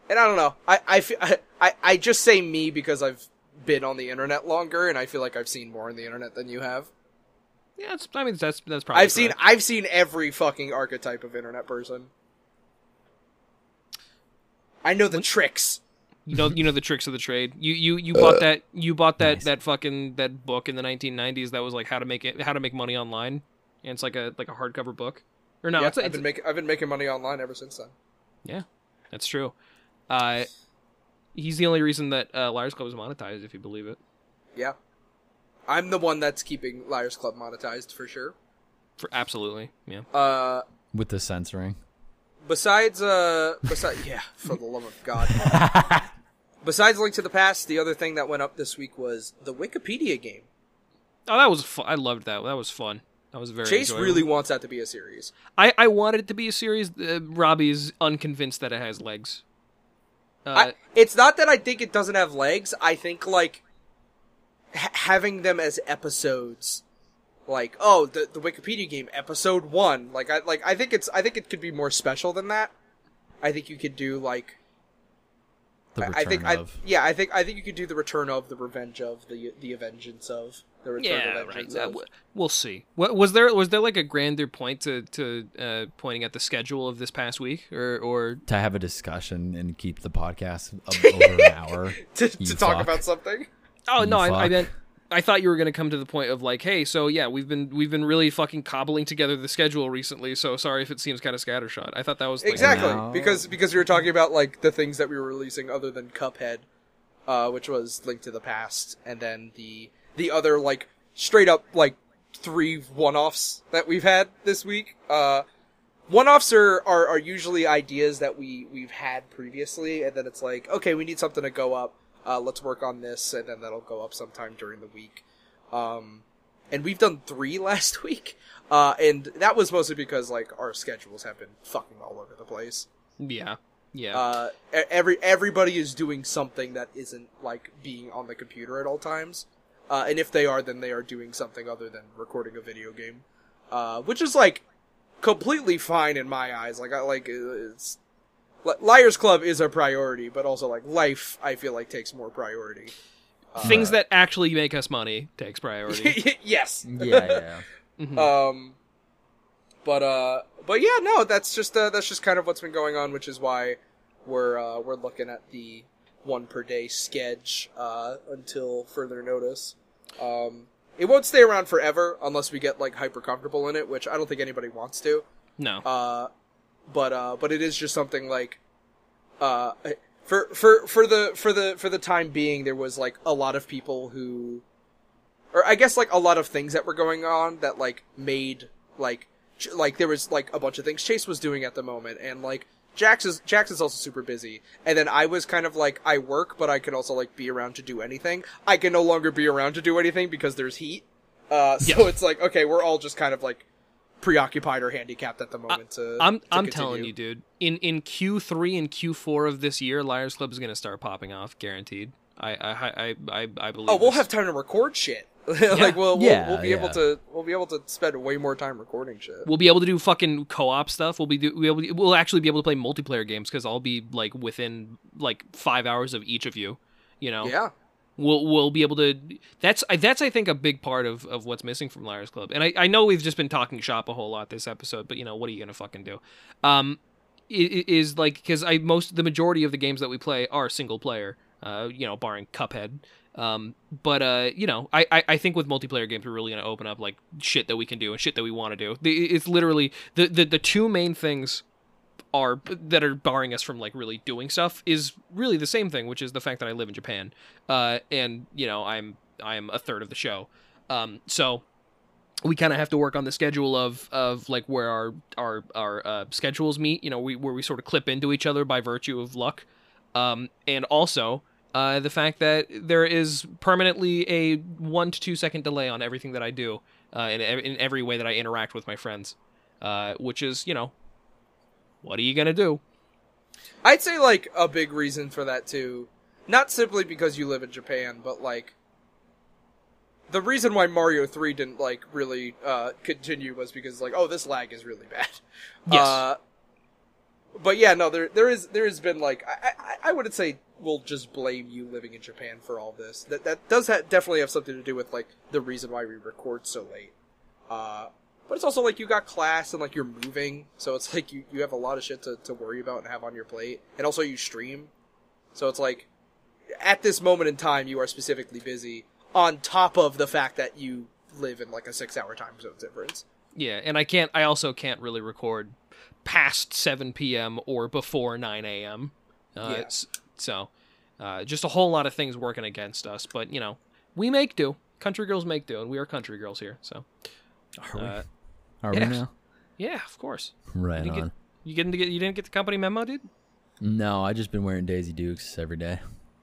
and I don't know. I I, fe- I I just say me because I've been on the internet longer, and I feel like I've seen more on the internet than you have. Yeah, it's, I mean that's that's probably. I've seen. I've seen every fucking archetype of internet person. I know the tricks. You know, you know the tricks of the trade. You you you bought that you bought that Nice. that fucking that book in the 1990s that was like how to make it how to make money online, and it's like a like a hardcover book. Or no, yeah, it's, a, I've it's been making I've been making money online ever since then. yeah, that's true. Uh, he's the only reason that uh, Liars Club is monetized, if you believe it. Yeah, I'm the one that's keeping Liars Club monetized for sure. For absolutely, yeah. Uh, with the censoring. Besides uh, besides yeah, for the love of God. besides Link to the Past, the other thing that went up this week was the Wikipedia game. Oh, that was fun. I loved that. That was fun. That was very. Chase enjoyable. really wants that to be a series. I I wanted it to be a series. Uh, Robbie's unconvinced that it has legs. Uh, I, it's not that I think it doesn't have legs. I think like ha- having them as episodes, like oh the the Wikipedia game episode one. Like I like I think it's I think it could be more special than that. I think you could do like The I- return I think of. I yeah I think I think you could do the return of the revenge of the the avengeance of the return yeah, of right. vengeance Uh, of. w- we'll see. What was there? Was there like a grander point to to uh, pointing at the schedule of this past week, or or to have a discussion and keep the podcast over an hour. to, to talk about something. oh You no, I, I meant I thought you were gonna come to the point of like, hey, so yeah, we've been we've been really fucking cobbling together the schedule recently. So sorry if it seems kind of scattershot. I thought that was like, Exactly, No. because because we were talking about like the things that we were releasing other than Cuphead. uh, which was Link to the Past, and then the the other like straight up like three one-offs that we've had this week. Uh, one-offs are, are are usually ideas that we we've had previously, and then it's like, okay, we need something to go up. Uh, let's work on this, and then that'll go up sometime during the week. Um, and we've done three last week, uh, and that was mostly because like our schedules have been fucking all over the place. Yeah. Yeah. Uh, every everybody is doing something that isn't like being on the computer at all times, uh, and if they are, then they are doing something other than recording a video game, uh, which is like completely fine in my eyes. Like I like it's Liars Club is a priority, but also like life, I feel like takes more priority. Things that actually make us money takes priority. yes. Yeah, yeah. Um, but uh, but yeah, no, that's just uh, that's just kind of what's been going on, which is why we're uh, we're looking at the one per day sketch uh, until further notice. Um, it won't stay around forever unless we get like hyper comfortable in it, which I don't think anybody wants to. no. Uh, but uh, but it is just something like uh, for for for the for the for the time being, there was like a lot of people who, or I guess like a lot of things that were going on that like made like ch- like there was like a bunch of things Chase was doing at the moment, and like Jax is Jax is also super busy, and then I was kind of like I work, but I can also like be around to do anything. I can no longer be around to do anything because there's heat. Uh, so Yeah. it's like okay, we're all just kind of like preoccupied or handicapped at the moment. to I'm to I'm continue. telling you, dude. In in Q3 and Q4 of this year, Liars Club is gonna start popping off, guaranteed. I I I I, I believe. Oh, we'll this. have time to record shit. like we'll, we'll Yeah, we'll be yeah. able to we'll be able to spend way more time recording shit. We'll be able to do fucking co-op stuff. We'll be do, we'll, be- we'll actually be able to play multiplayer games because I'll be like within like five hours of each of you. You know. Yeah. We'll we'll be able to that's that's i think a big part of, of what's missing from liars club. And I, I know we've just been talking shop a whole lot this episode but you know what are you gonna fucking do? Um is like because i most the majority of the games that we play are single player uh you know barring cuphead. Um but uh you know i i, I think with multiplayer games we're really gonna open up like shit that we can do and shit that we want to do it's literally the, the the two main things are that are barring us from like really doing stuff is really the same thing, which is the fact that I live in Japan, uh, and you know I'm I'm a third of the show, um, so we kind of have to work on the schedule of of like where our our our uh, schedules meet. You know, we where we sort of clip into each other by virtue of luck, um, and also. Uh, the fact that there is permanently a one to two second delay on everything that I do, uh, in, in every way that I interact with my friends, uh, which is, you know, what are you gonna do? I'd say like a big reason for that too, not simply because you live in Japan, but like the reason why Mario Three didn't like really uh, continue was because like oh this lag is really bad. Yes. Uh, but yeah, no, there there is there has been like I I, I wouldn't say we'll just blame you living in Japan for all this. That that does ha- definitely have something to do with like the reason why we record so late. Uh, but it's also like you got class and like you're moving, so it's like you, you have a lot of shit to, to worry about and have on your plate. And also you stream. So it's like at this moment in time you are specifically busy on top of the fact that you live in like a six hour time zone difference. Yeah, and I can't. I also can't really record past 7 p.m. or before 9 a.m. Uh, Yeah. So, uh, just a whole lot of things working against us. But you know, we make do. Country girls make do, and we are country girls here. So, Are we, uh, are yeah. we now? yeah, of course. Right You on. get you getting to get you didn't get the company memo, dude. No, I just been wearing Daisy Dukes every day.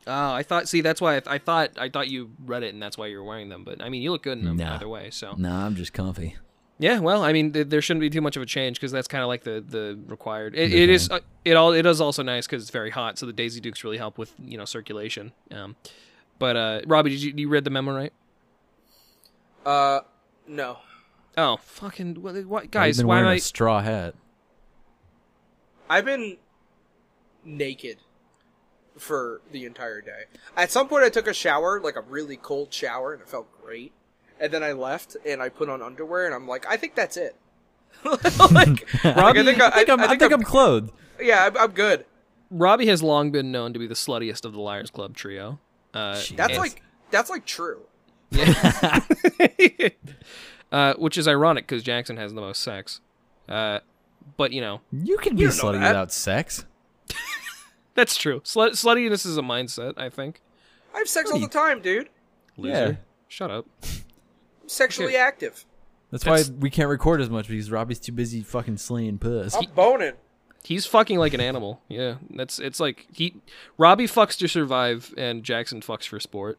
Oh, I thought. See, that's why I, I thought I thought you read it, and that's why you're wearing them. But I mean, you look good in them Nah. either way. So Nah, I'm just comfy. Yeah, well, I mean, th- there shouldn't be too much of a change because that's kind of like the the required. It, The it is uh, it all it is also nice because it's very hot, so the Daisy Dukes really help with you know circulation. Um, but uh, Robbie, did you you read the memo right? Uh, no. Oh, fucking what, what guys? been Why am wearing I? a straw hat. I've been naked for the entire day. At some point, I took a shower, like a really cold shower, and it felt great. And then I left, and I put on underwear, and I'm like, I think that's it. like, like, I think, I, I think I'm, I think I'm clothed. yeah, I'm, I'm good. Robbie has long been known to be the sluttiest of the Liars Club trio. Uh, That's like that's like true. uh, which is ironic because Jackson has the most sex. Uh, but you know You can be You slutty without sex. that's true. Slut- sluttiness is a mindset, I think. I have sex all the time, dude. Loser. Yeah. Shut up. I'm sexually Okay. active. That's, That's- why we can't record as much because Robbie's too busy fucking slaying puss. I'm boning. He's fucking like an animal. Yeah, that's it's like he Robbie fucks to survive and Jackson fucks for sport.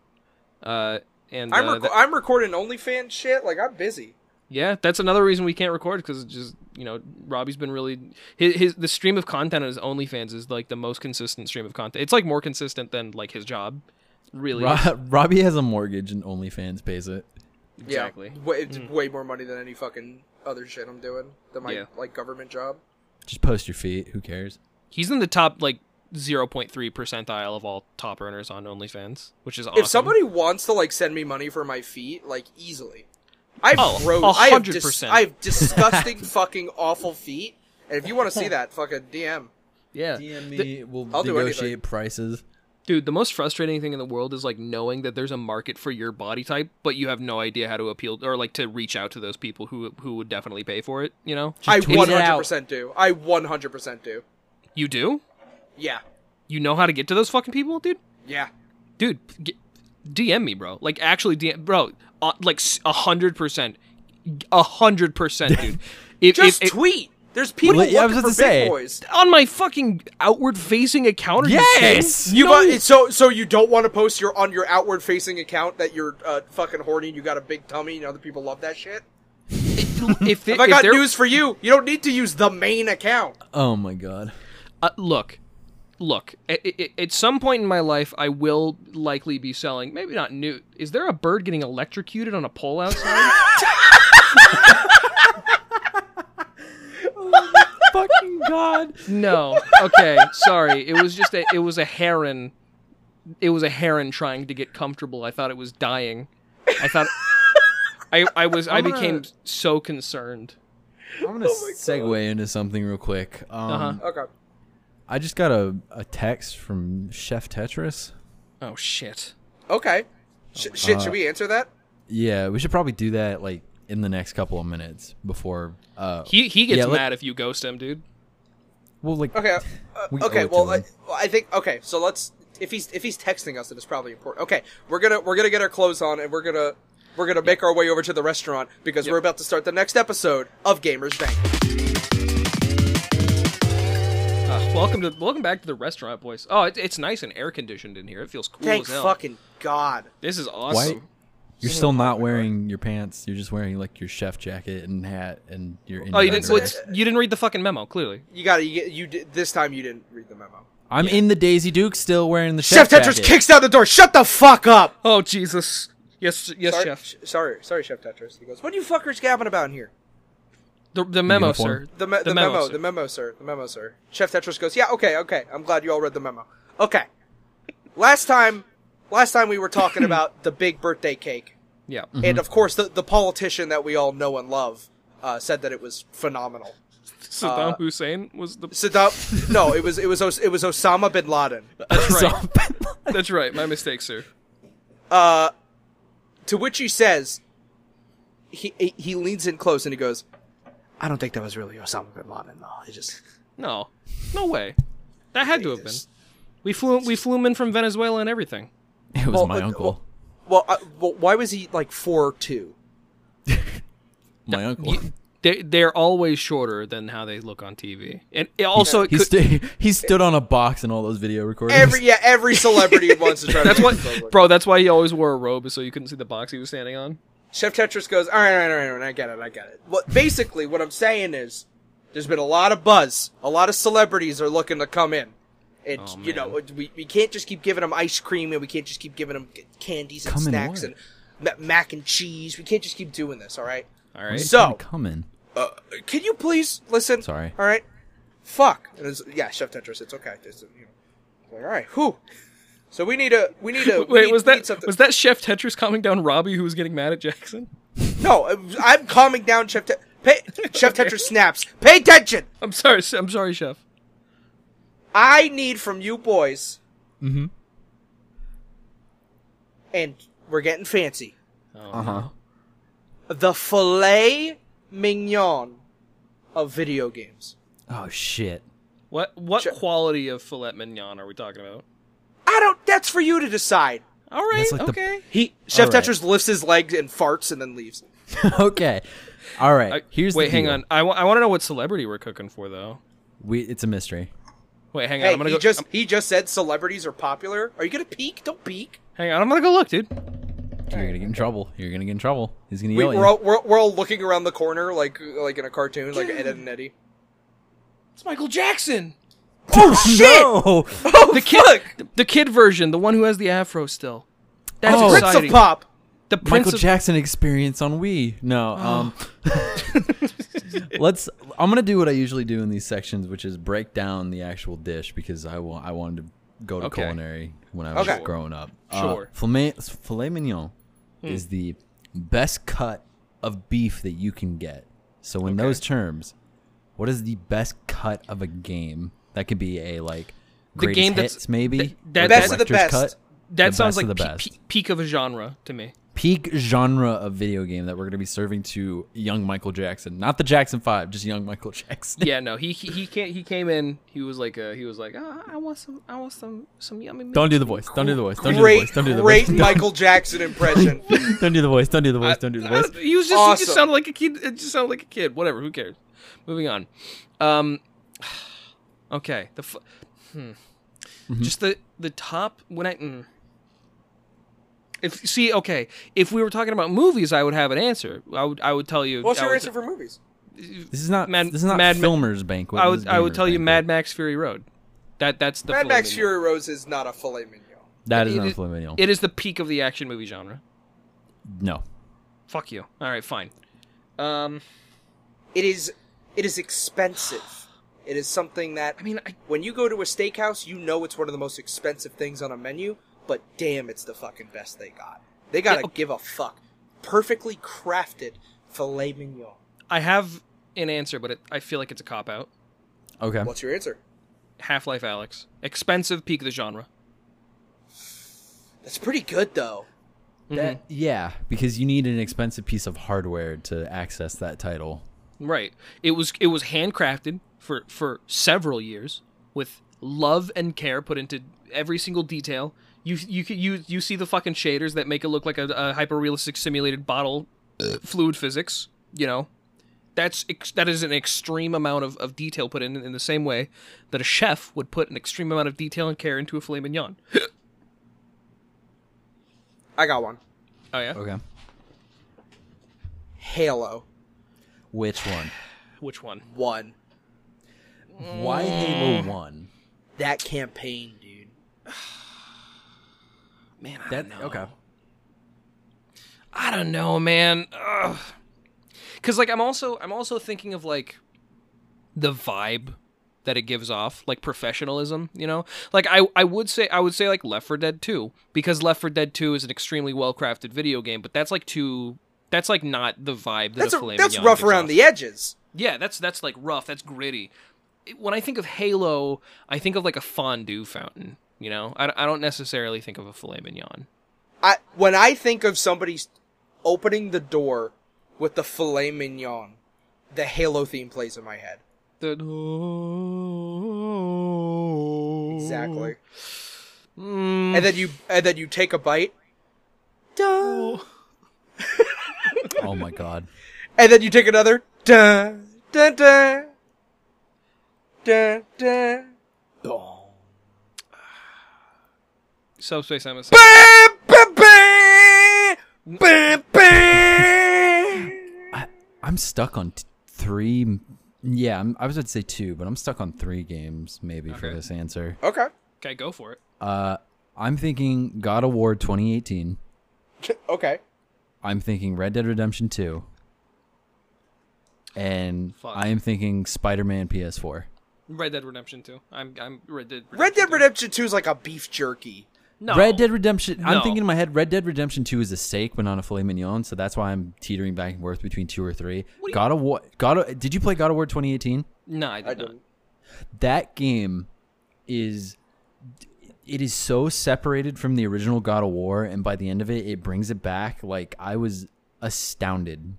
Uh, and I'm uh, rec- that- I'm recording OnlyFans shit. Like I'm busy. yeah, that's another reason we can't record because just you know Robbie's been really his, his the stream of content on his OnlyFans is like the most consistent stream of content. It's like more consistent than like his job. Really. Ro- Robbie has a mortgage and OnlyFans pays it. exactly. Yeah, way, it's way more money than any fucking other shit I'm doing. Than my Yeah. like government job. Just post your feet. Who cares? He's in the top like 0.3 percentile of all top earners on OnlyFans, which is awesome. If somebody wants to like send me money for my feet, like easily, I have Oh, gross, a I have dis- I have disgusting fucking awful feet. And if you want to see that, fucking DM. yeah, DM The- me. we'll I'll negotiate prices. Dude, the most frustrating thing in the world is like knowing that there's a market for your body type, but you have no idea how to appeal or like to reach out to those people who who would definitely pay for it. You know, I 100% do. I 100% do. you do. Yeah. You know how to get to those fucking people, dude. Yeah. Dude, get, DM me, bro. Like actually, DM, bro. Uh, like s- a hundred percent, a hundred percent, dude. If, Just if, if- tweet. There's people Well, yeah, I was looking about for to big say. boys. on my fucking outward facing account. Are Yes! you You kidding? bu- so so you don't want to post your on your outward facing account that you're uh, fucking horny and you got a big tummy and other people love that shit. if, it, If I got there- news for you, you don't need to use the main account. Oh my god. Uh, look, look. At, at, at some point in my life, I will likely be selling. Maybe not new. Is there a bird getting electrocuted on a pole outside? oh, fucking god. no. Okay. Sorry. It was just a. It was a heron. It was a heron trying to get comfortable. I thought it was dying. I thought. I I was. I I'm gonna- became so concerned. I'm gonna segue into something real quick. Um, Uh-huh. Okay. I just got a, a text from Chef Tetris. Oh shit. Okay. Sh- shit, Uh, should we answer that? Yeah, we should probably do that like in the next couple of minutes before. Uh, He he gets Yeah, let- mad if you ghost him, dude. well, like Okay. Uh, We okay. Well, I, well, I think okay. So let's if he's if he's texting us, then it's probably important. Okay, we're gonna we're gonna get our clothes on and we're gonna we're gonna make our way over to the restaurant because Yep. we're about to start the next episode of Gamers Bank. Welcome to welcome back to the restaurant, boys. Oh, it, it's nice and air conditioned in here. It feels cool Thank as hell. fucking god. This is awesome. why awesome. you're still not wearing your pants. You're just wearing like your chef jacket and hat, and you're. Oh, you your didn't. So it's, you didn't read the fucking memo. Clearly. You got to you you did, this time you didn't read the memo. I'm in the Daisy Duke, still wearing the Chef chef, Tetris jacket. kicks down the door. Shut the fuck up. Oh Jesus. Yes, yes, sorry, chef. sh- sorry, sorry, Chef Tetris. He goes, "What are you fuckers gabbing about in here?" The, the memo, uniform? sir. The, me- the, memo, sir. the memo, sir. The memo, sir. Chef Tetris goes, yeah, okay, okay. I'm glad you all read the memo. Okay. Last time, last time we were talking about the big birthday cake, Yeah. and of course the the politician that we all know and love uh, said that it was phenomenal. Saddam Uh, Hussein was the. Saddam, no, it was it was Os- it was Osama bin Laden. That's right. That's right. My mistake, sir. Uh, to which he says, he he- he leans in close and he goes, "I don't think that was really Osama bin Laden. though. It just No, no way. That had to have been. We flew. We flew him in from Venezuela and everything. it was Well, my uh, uncle. well, uh, well, why was he like four two? my uncle. You- They they're always shorter than how they look on TV, and it also it he, could, sta- he stood on a box in all those video recordings. Every yeah, every celebrity wants to try. That's to what, make themselves look- bro. That's why he always wore a robe, so you couldn't see the box he was standing on. Chef Tetris goes, all right, all right, all right, I get it, I get it. What basically what I'm saying is, there's been a lot of buzz. A lot of celebrities are looking to come in, and Oh, you know we, we can't just keep giving them ice cream and we can't just keep giving them candies and Come snacks and ma- mac and cheese. We can't just keep doing this. All right. All right. So coming. uh, can you please listen? Sorry. All right. Fuck. It's, yeah, Chef Tetris, it's okay. It's, you know, like, all right. Whew. So we need a we need a Wait, need- was that was that Chef Tetris calming down Robbie, who was getting mad at Jackson? No, I'm calming down, Chef. Te- pay, Chef Tetris snaps. Pay attention. I'm sorry. I'm sorry, Chef. I need from you boys, Mm-hmm. and we're getting fancy. Uh huh. The filet mignon of video games. Oh shit. What what Chef- quality of filet mignon are we talking about? I don't. That's for you to decide. All right. That's like the- okay. He Chef All right. Tetris lifts his legs and farts and then leaves. okay. All right. I- Here's wait. the hang deal. on. I want to know what celebrity we're cooking for though. We it's a mystery. Wait. Hang on. Hey, I'm gonna he go. just I'm- he just said celebrities are popular. Are you gonna peek? Don't peek. hang on. I'm gonna go look, dude. You're gonna get in trouble. You're gonna get in trouble. He's gonna We, yell at we're all we're, we're all looking around the corner like like in a cartoon, like Ed, Edd and Eddy. It's Michael Jackson. Oh shit! No! Oh, The kid. The kid version, the one who has the afro still. That's Oh. Prince of. Pop. The Prince Michael of Jackson experience on Wii. No. Um. let's. I'm gonna do what I usually do in these sections, which is break down the actual dish because I wa- I wanted to go to Okay. culinary when I was Okay. growing up. Sure. Uh, filet, filet mignon is the best cut of beef that you can get. So in Okay. those terms, what is the best cut of a game? That could be a like The greatest game that's- hits, maybe that- or that- Best of the director's best. that the sounds best like the pe- best. pe- peak of a genre to me. peak genre of video game that we're going to be serving to young Michael Jackson, not the Jackson Five, just young Michael Jackson. Yeah, no, he he he can't. He came in. He was like, uh, he was like, ah, I want some, I want some, some yummy. meat." Don't do the voice. Don't do the voice. Don't do the voice. Don't do the great voice. Michael Jackson impression. Don't do the voice. Don't do the voice. Don't do the I- voice. he was just, he just sounded like a kid. It just sounded like a kid. Whatever. Who cares? Moving on. Um. Okay. The. F- hmm. Mm-hmm. Just the the top when I. Mm. If see okay, if we were talking about movies, I would have an answer. I would I would tell you. What's I your would- answer for movies? This is not. Mad- this is not Mad Ma- Filmer's banquet. I would I would Gamer's tell you. Mad Max Fury Road. That that's the Mad filet Max mignon. Fury Rose is not a filet mignon. That is It- not a it- filet mignon. It is the peak of the action movie genre. no. Fuck you. All right, fine. Um, It is it is expensive. It is something that I mean, I, when you go to a steakhouse, you know it's one of the most expensive things on a menu, but damn, it's the fucking best they got. They gotta Yeah, okay. give a fuck. Perfectly crafted filet mignon. I have an answer, but it, I feel like it's a cop out. Okay. What's your answer? Half Life Alyx, expensive peak of the genre. That's pretty good though. Mm-hmm. That, yeah, because you need an expensive piece of hardware to access that title. Right. It was it was handcrafted for for several years with love and care put into every single detail. You you you you see the fucking shaders that make it look like a, a hyper realistic simulated bottle fluid physics. You know, that's ex- that is an extreme amount of, of detail put in in the same way that a chef would put an extreme amount of detail and care into a filet mignon. I got one. Oh yeah. Okay. Halo Which one? Which one? one. Why mm. Halo One? That campaign, dude. Man, I That don't know. okay. I don't know, man. Ugh. Cause like I'm also I'm also thinking of like the vibe that it gives off, like professionalism, you know? Like I I would say I would say like Left 4 Dead 2 because Left 4 Dead 2 is an extremely well-crafted video game, but that's like too that's like not the vibe that That's a a, that's rough around off. the edges. Yeah, that's that's like rough, that's gritty. When I think of Halo, I think of like a fondue fountain, you know? I, I don't necessarily think of a filet mignon. I when I think of somebody opening the door with the filet mignon, the Halo theme plays in my head. The Exactly. Mm. And then you and then you take a bite. Dun, Oh my god. and then you take another. Dun, dun, dun, dun, dun. Dun. Subspace Emissary. Bam, bam, bam, bam, bam. I, I'm stuck on t- three. Yeah, I'm, I was about to say two, but I'm stuck on three games maybe for this answer. Okay. Okay, go for it. Uh, I'm thinking God of War 2018. Okay. I'm thinking Red Dead Redemption 2. And Fuck. I am thinking Spider-Man PS4. Red Dead Redemption 2. I'm I'm Red Dead. Red Dead 2. Redemption 2 is like a beef jerky. No. Red Dead Redemption. I'm No. thinking in my head, Red Dead Redemption 2 is a steak, but not a filet mignon. So that's why I'm teetering back and forth between two or three. What do you- God of War. God of, did you play God of War 2018? No, I did I not. don't. That game is. It is so separated from the original God of War, and by the end of it, it brings it back. Like I was astounded.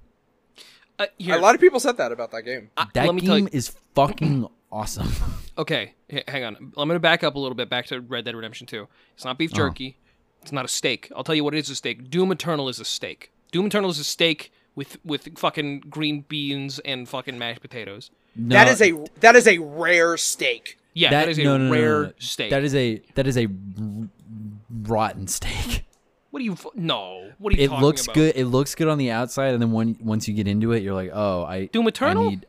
Uh, here, A lot of people said that about that game. uh, That let me tell game is fucking awesome. Okay, h- hang on. I'm gonna back up a little bit back to Red Dead Redemption 2. It's not beef Oh. jerky. It's not a steak. I'll tell you what it is a steak. Doom Eternal is a steak. Doom Eternal is a steak with with fucking green beans and fucking mashed potatoes. No, That is a that is a rare steak. Yeah, that is a no, no, no, rare no, no. steak. That is a that is a r- rotten steak. what do you? No. What are you It talking looks about? good. It looks good on the outside, and then when once you get into it, you're like, oh, I Doom Eternal? I need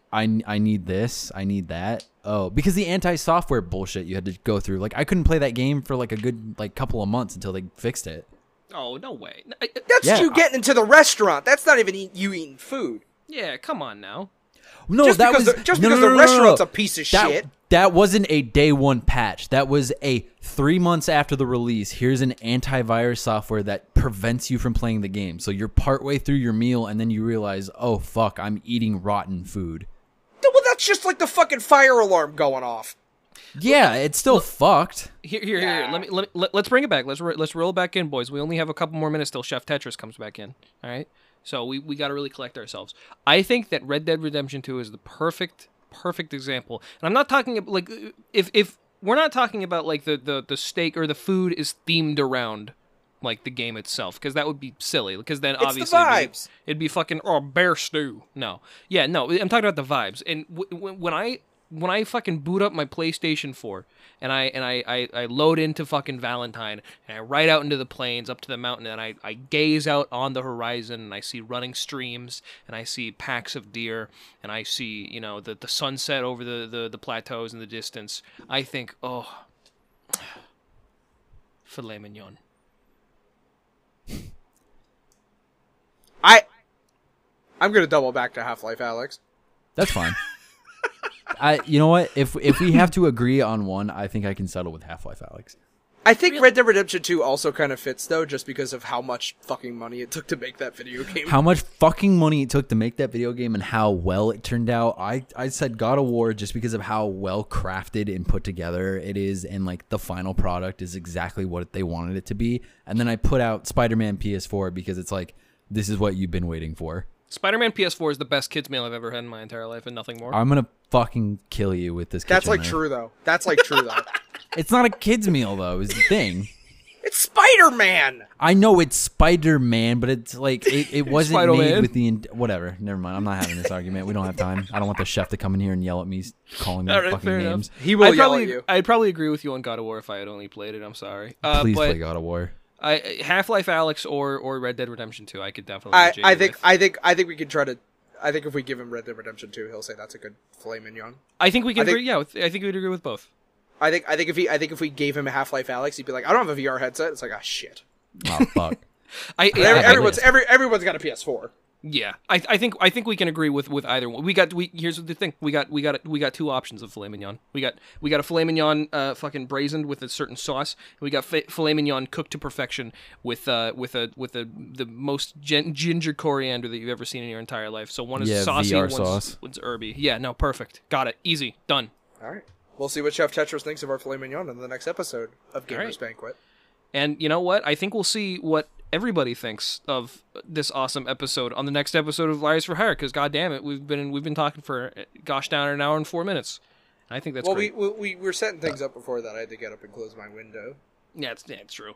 I, I need this. I need that. Oh, because the anti-software bullshit you had to go through. Like I couldn't play that game for like a good like couple of months until they fixed it. Oh no way. N- I- I- That's Yeah, you I- getting into the restaurant. That's not even eat, you eating food. Yeah, come on now. No, Just that was the- just no, because no, the no, no, no, restaurant's no. a piece of that, shit. That wasn't a day one patch. That was a three months after the release. Here's an antivirus software that prevents you from playing the game. So you're partway through your meal, and then you realize, oh fuck, I'm eating rotten food. Well, that's just like the fucking fire alarm going off. Yeah, it's still fucked. Here, here, here. Let me let, me- let, let's bring it back. Let's ro- let's roll it back in, boys. We only have a couple more minutes till Chef Tetris comes back in. All right. So we, we got to really collect ourselves. I think that Red Dead Redemption 2 is the perfect perfect example. And I'm not talking ab- like if if we're not talking about like the the the steak or the food is themed around like the game itself because that would be silly because then the obviously it'd be- It'd, be fucking oh bear stew. No, yeah, no. I'm talking about the vibes. And w- w- when I when I fucking boot up my PlayStation 4 and I and I, I I load into fucking Valentine and I ride out into the plains up to the mountain and I I gaze out on the horizon and I see running streams and I see packs of deer and I see you know the the sunset over the the, the plateaus in the distance. I think oh filet mignon. I I'm gonna double back to Half Life, Alyx. That's fine. I, you know what? If if we have to agree on one, I think I can settle with Half Life, Alyx. I think Red Dead Redemption 2 also kind of fits though, just because of how much fucking money it took to make that video game. How much fucking money it took to make that video game and how well it turned out. I I said God of War just because of how well crafted and put together it is, and like the final product is exactly what they wanted it to be. And then I put out Spider-Man PS4 because it's like this is what you've been waiting for. Spider-Man PS4 is the best kids meal I've ever had in my entire life and nothing more. I'm gonna fucking kill you with this. That's like knife. true though. That's like true though. It's not a kids meal though. Is the thing. It's Spider Man. I know it's Spider Man, but it's like it, it wasn't Spider-Man. made with the in- whatever. Never mind. I'm not having this argument. We don't have time. I don't want the chef to come in here and yell at me, calling me All right, fucking fair enough. names. He will I'd yell probably, at you. I'd probably agree with you on God of War if I had only played it. I'm sorry. Uh, Please but play God of War. I, Half-Life Alyx or, or Red Dead Redemption 2, I could definitely. I, I think with. I think I think we can try to. I think if we give him Red Dead Redemption 2, he'll say that's a good filet mignon. I think we can I think- agree. Yeah, with, I think we'd agree with both. I think I think if he I think if we gave him a Half Life Alyx, he'd be like, I don't have a VR headset. It's like, ah, shit. Oh fuck. I, Every- I- I- everyone's every everyone's got a PS4. Yeah, I, I think I think we can agree with, with either one. We got we here's the thing. We got we got we got two options of filet mignon. We got we got a filet mignon uh, fucking braised with a certain sauce. We got fi- filet mignon cooked to perfection with uh with a with a the most gin- ginger coriander that you've ever seen in your entire life. So one is Yeah, saucy, one's, sauce. one's herby. Yeah, no, perfect. Got it. Easy. Done. All right. We'll see what Chef Tetris thinks of our filet mignon in the next episode of Gamers right. Banquet. And you know what? I think we'll see what everybody thinks of this awesome episode on the next episode of Liars for Hire. Because goddamn it, we've been we've been talking for uh, gosh down an hour and four minutes. I think that's well, great. we, we we were setting things up before that. I had to get up and close my window. yeah, it's, yeah, it's true.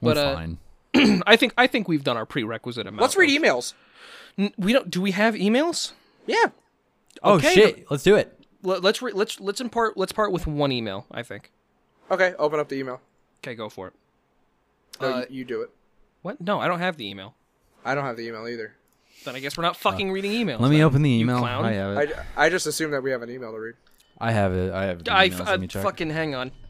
We're But uh, fine. I think I think we've done our prerequisite amount. Let's read of- emails. N- We don't. Do we have emails? Yeah. Oh okay, shit. Let's do it. Let, let's re- let's let's impart let's part with one email. I think. Okay. Open up the email. Okay, go for it. No, Uh, you, you do it. What? No, I don't have the email. I don't have the email either. Then I guess we're not fucking reading emails. Let me then, open the you email. clown. I have it. I, I just assume that we have an email to read. I have it. I have the I, emails. f- Let me uh, check. fucking hang on.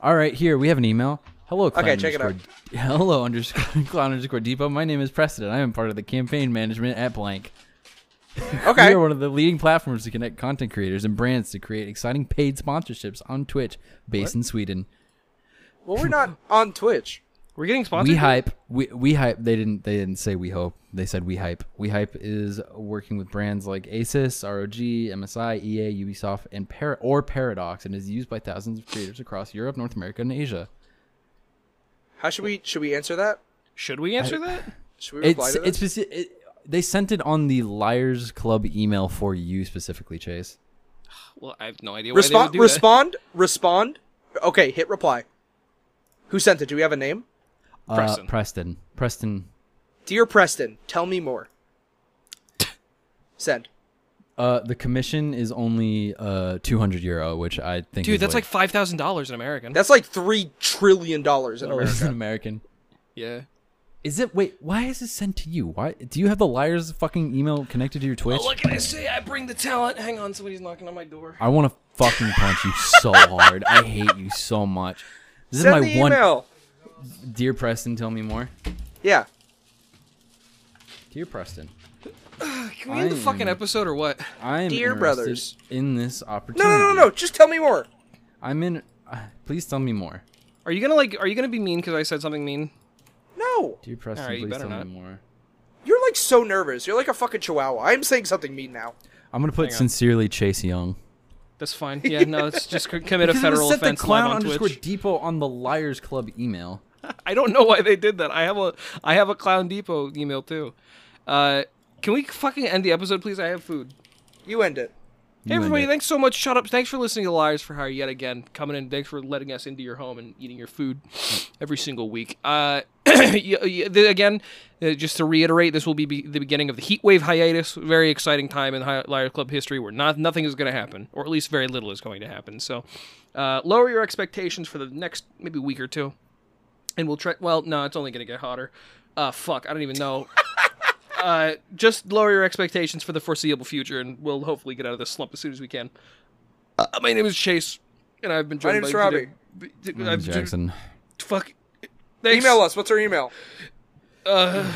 All right, here we have an email. Hello, clown Okay, check it underscore- Hello, underscore clown underscore depot. My name is Preston. I am part of the campaign management at Blank. Okay. We are one of the leading platforms to connect content creators and brands to create exciting paid sponsorships on Twitch, based in Sweden. Well, we're not on Twitch. We're getting sponsored. We hype. We we hype. They didn't. They didn't say we hope. They said we hype. We hype is working with brands like Asus, ROG, MSI, EA, Ubisoft, and Par- or Paradox, and is used by thousands of creators across Europe, North America, and Asia. How should we should we answer that? Should we answer that? Should we reply It's to it's this? speci- it, they sent it on the Liars Club email for you specifically, Chase. Well, I have no idea why Respond. they would do Respond. Respond. Okay. Hit reply. Who sent it? Do we have a name? Uh, Preston. Preston. Preston. Dear Preston, tell me more. Send. Uh, the commission is only uh 200 euro, which I think. Dude, is that's like five thousand dollars in American. That's like three trillion dollars in dollars in America. American. yeah. Is it? Wait, why is it sent to you? Why do you have the liars fucking email connected to your Twitch? Oh, what can I say? I bring the talent. Hang on, somebody's knocking on my door. I want to fucking punch you so hard. I hate you so much. This Send is the my one. email. Dear Preston, tell me more. Yeah. Dear Preston, Can we end the fucking episode or what? I am Dear brothers. in this No, opportunity. no, no, no. Just tell me more. I'm in. Uh, please tell me more. Are you gonna like? Are you gonna be mean because I said something mean? No. Dear Preston, Alright, you please better tell not. me more. You're like so nervous. You're like a fucking chihuahua. I'm saying something mean now. I'm gonna put Hang on. sincerely Chase Young. That's fine. Yeah, no, it's just c- commit a Because it was federal sent to offense live clown on underscore Twitch. depot on the Liars Club email. I don't know why they did that. I have a I have a Clown Depot email too. Uh, can we fucking end the episode, please? I have food. You end it. Hey everybody, thanks so much. Shut up. Thanks for listening to Liars for Hire yet again. Coming in. Thanks for letting us into your home and eating your food every single week. Uh, y- y- the- again, uh, just to reiterate, this will be, be the beginning of the heat wave hiatus. Very exciting time in Hi- Liars Club history where not nothing is going to happen, or at least very little is going to happen. So, uh, lower your expectations for the next maybe week or two, and we'll try. Well, no, it's only going to get hotter. Uh, fuck, I don't even know. uh, just lower your expectations for the foreseeable future, and we'll hopefully get out of this slump as soon as we can. Uh, my name is Chase, and I've been joined name's by Robbie. b- My I've name's Jackson. Fuck. Thanks. Email us. What's our email? Uh,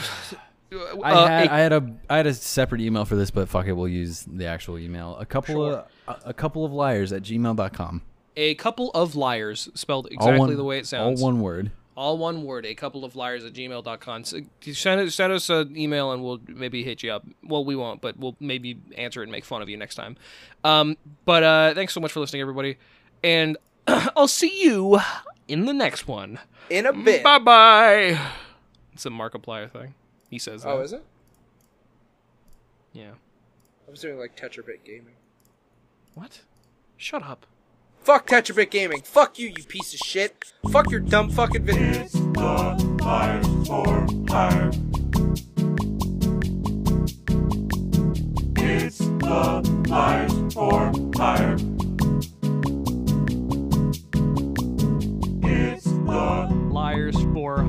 I uh, had a- I had a I had a separate email for this, but fuck it, we'll use the actual email. A couple of a, a couple of liars at gmail.com. a couple of liars spelled exactly one- the way it sounds. All one word. All one word. A couple of liars at gmail.com. So send, us- send us an email and we'll maybe hit you up. Well, we won't, but we'll maybe answer it and make fun of you next time. Um, but uh, thanks so much for listening, everybody. And I'll see you in the next one. In a bit. Bye bye. It's a Markiplier thing. He says that. Oh, is it? Yeah. I was doing like Tetrabit Gaming. What? Shut up. Fuck Tetrabit Gaming. Fuck you, you piece of shit. Fuck your dumb fucking video. It's the fire for hire. It's the liars for hire. It's the liars for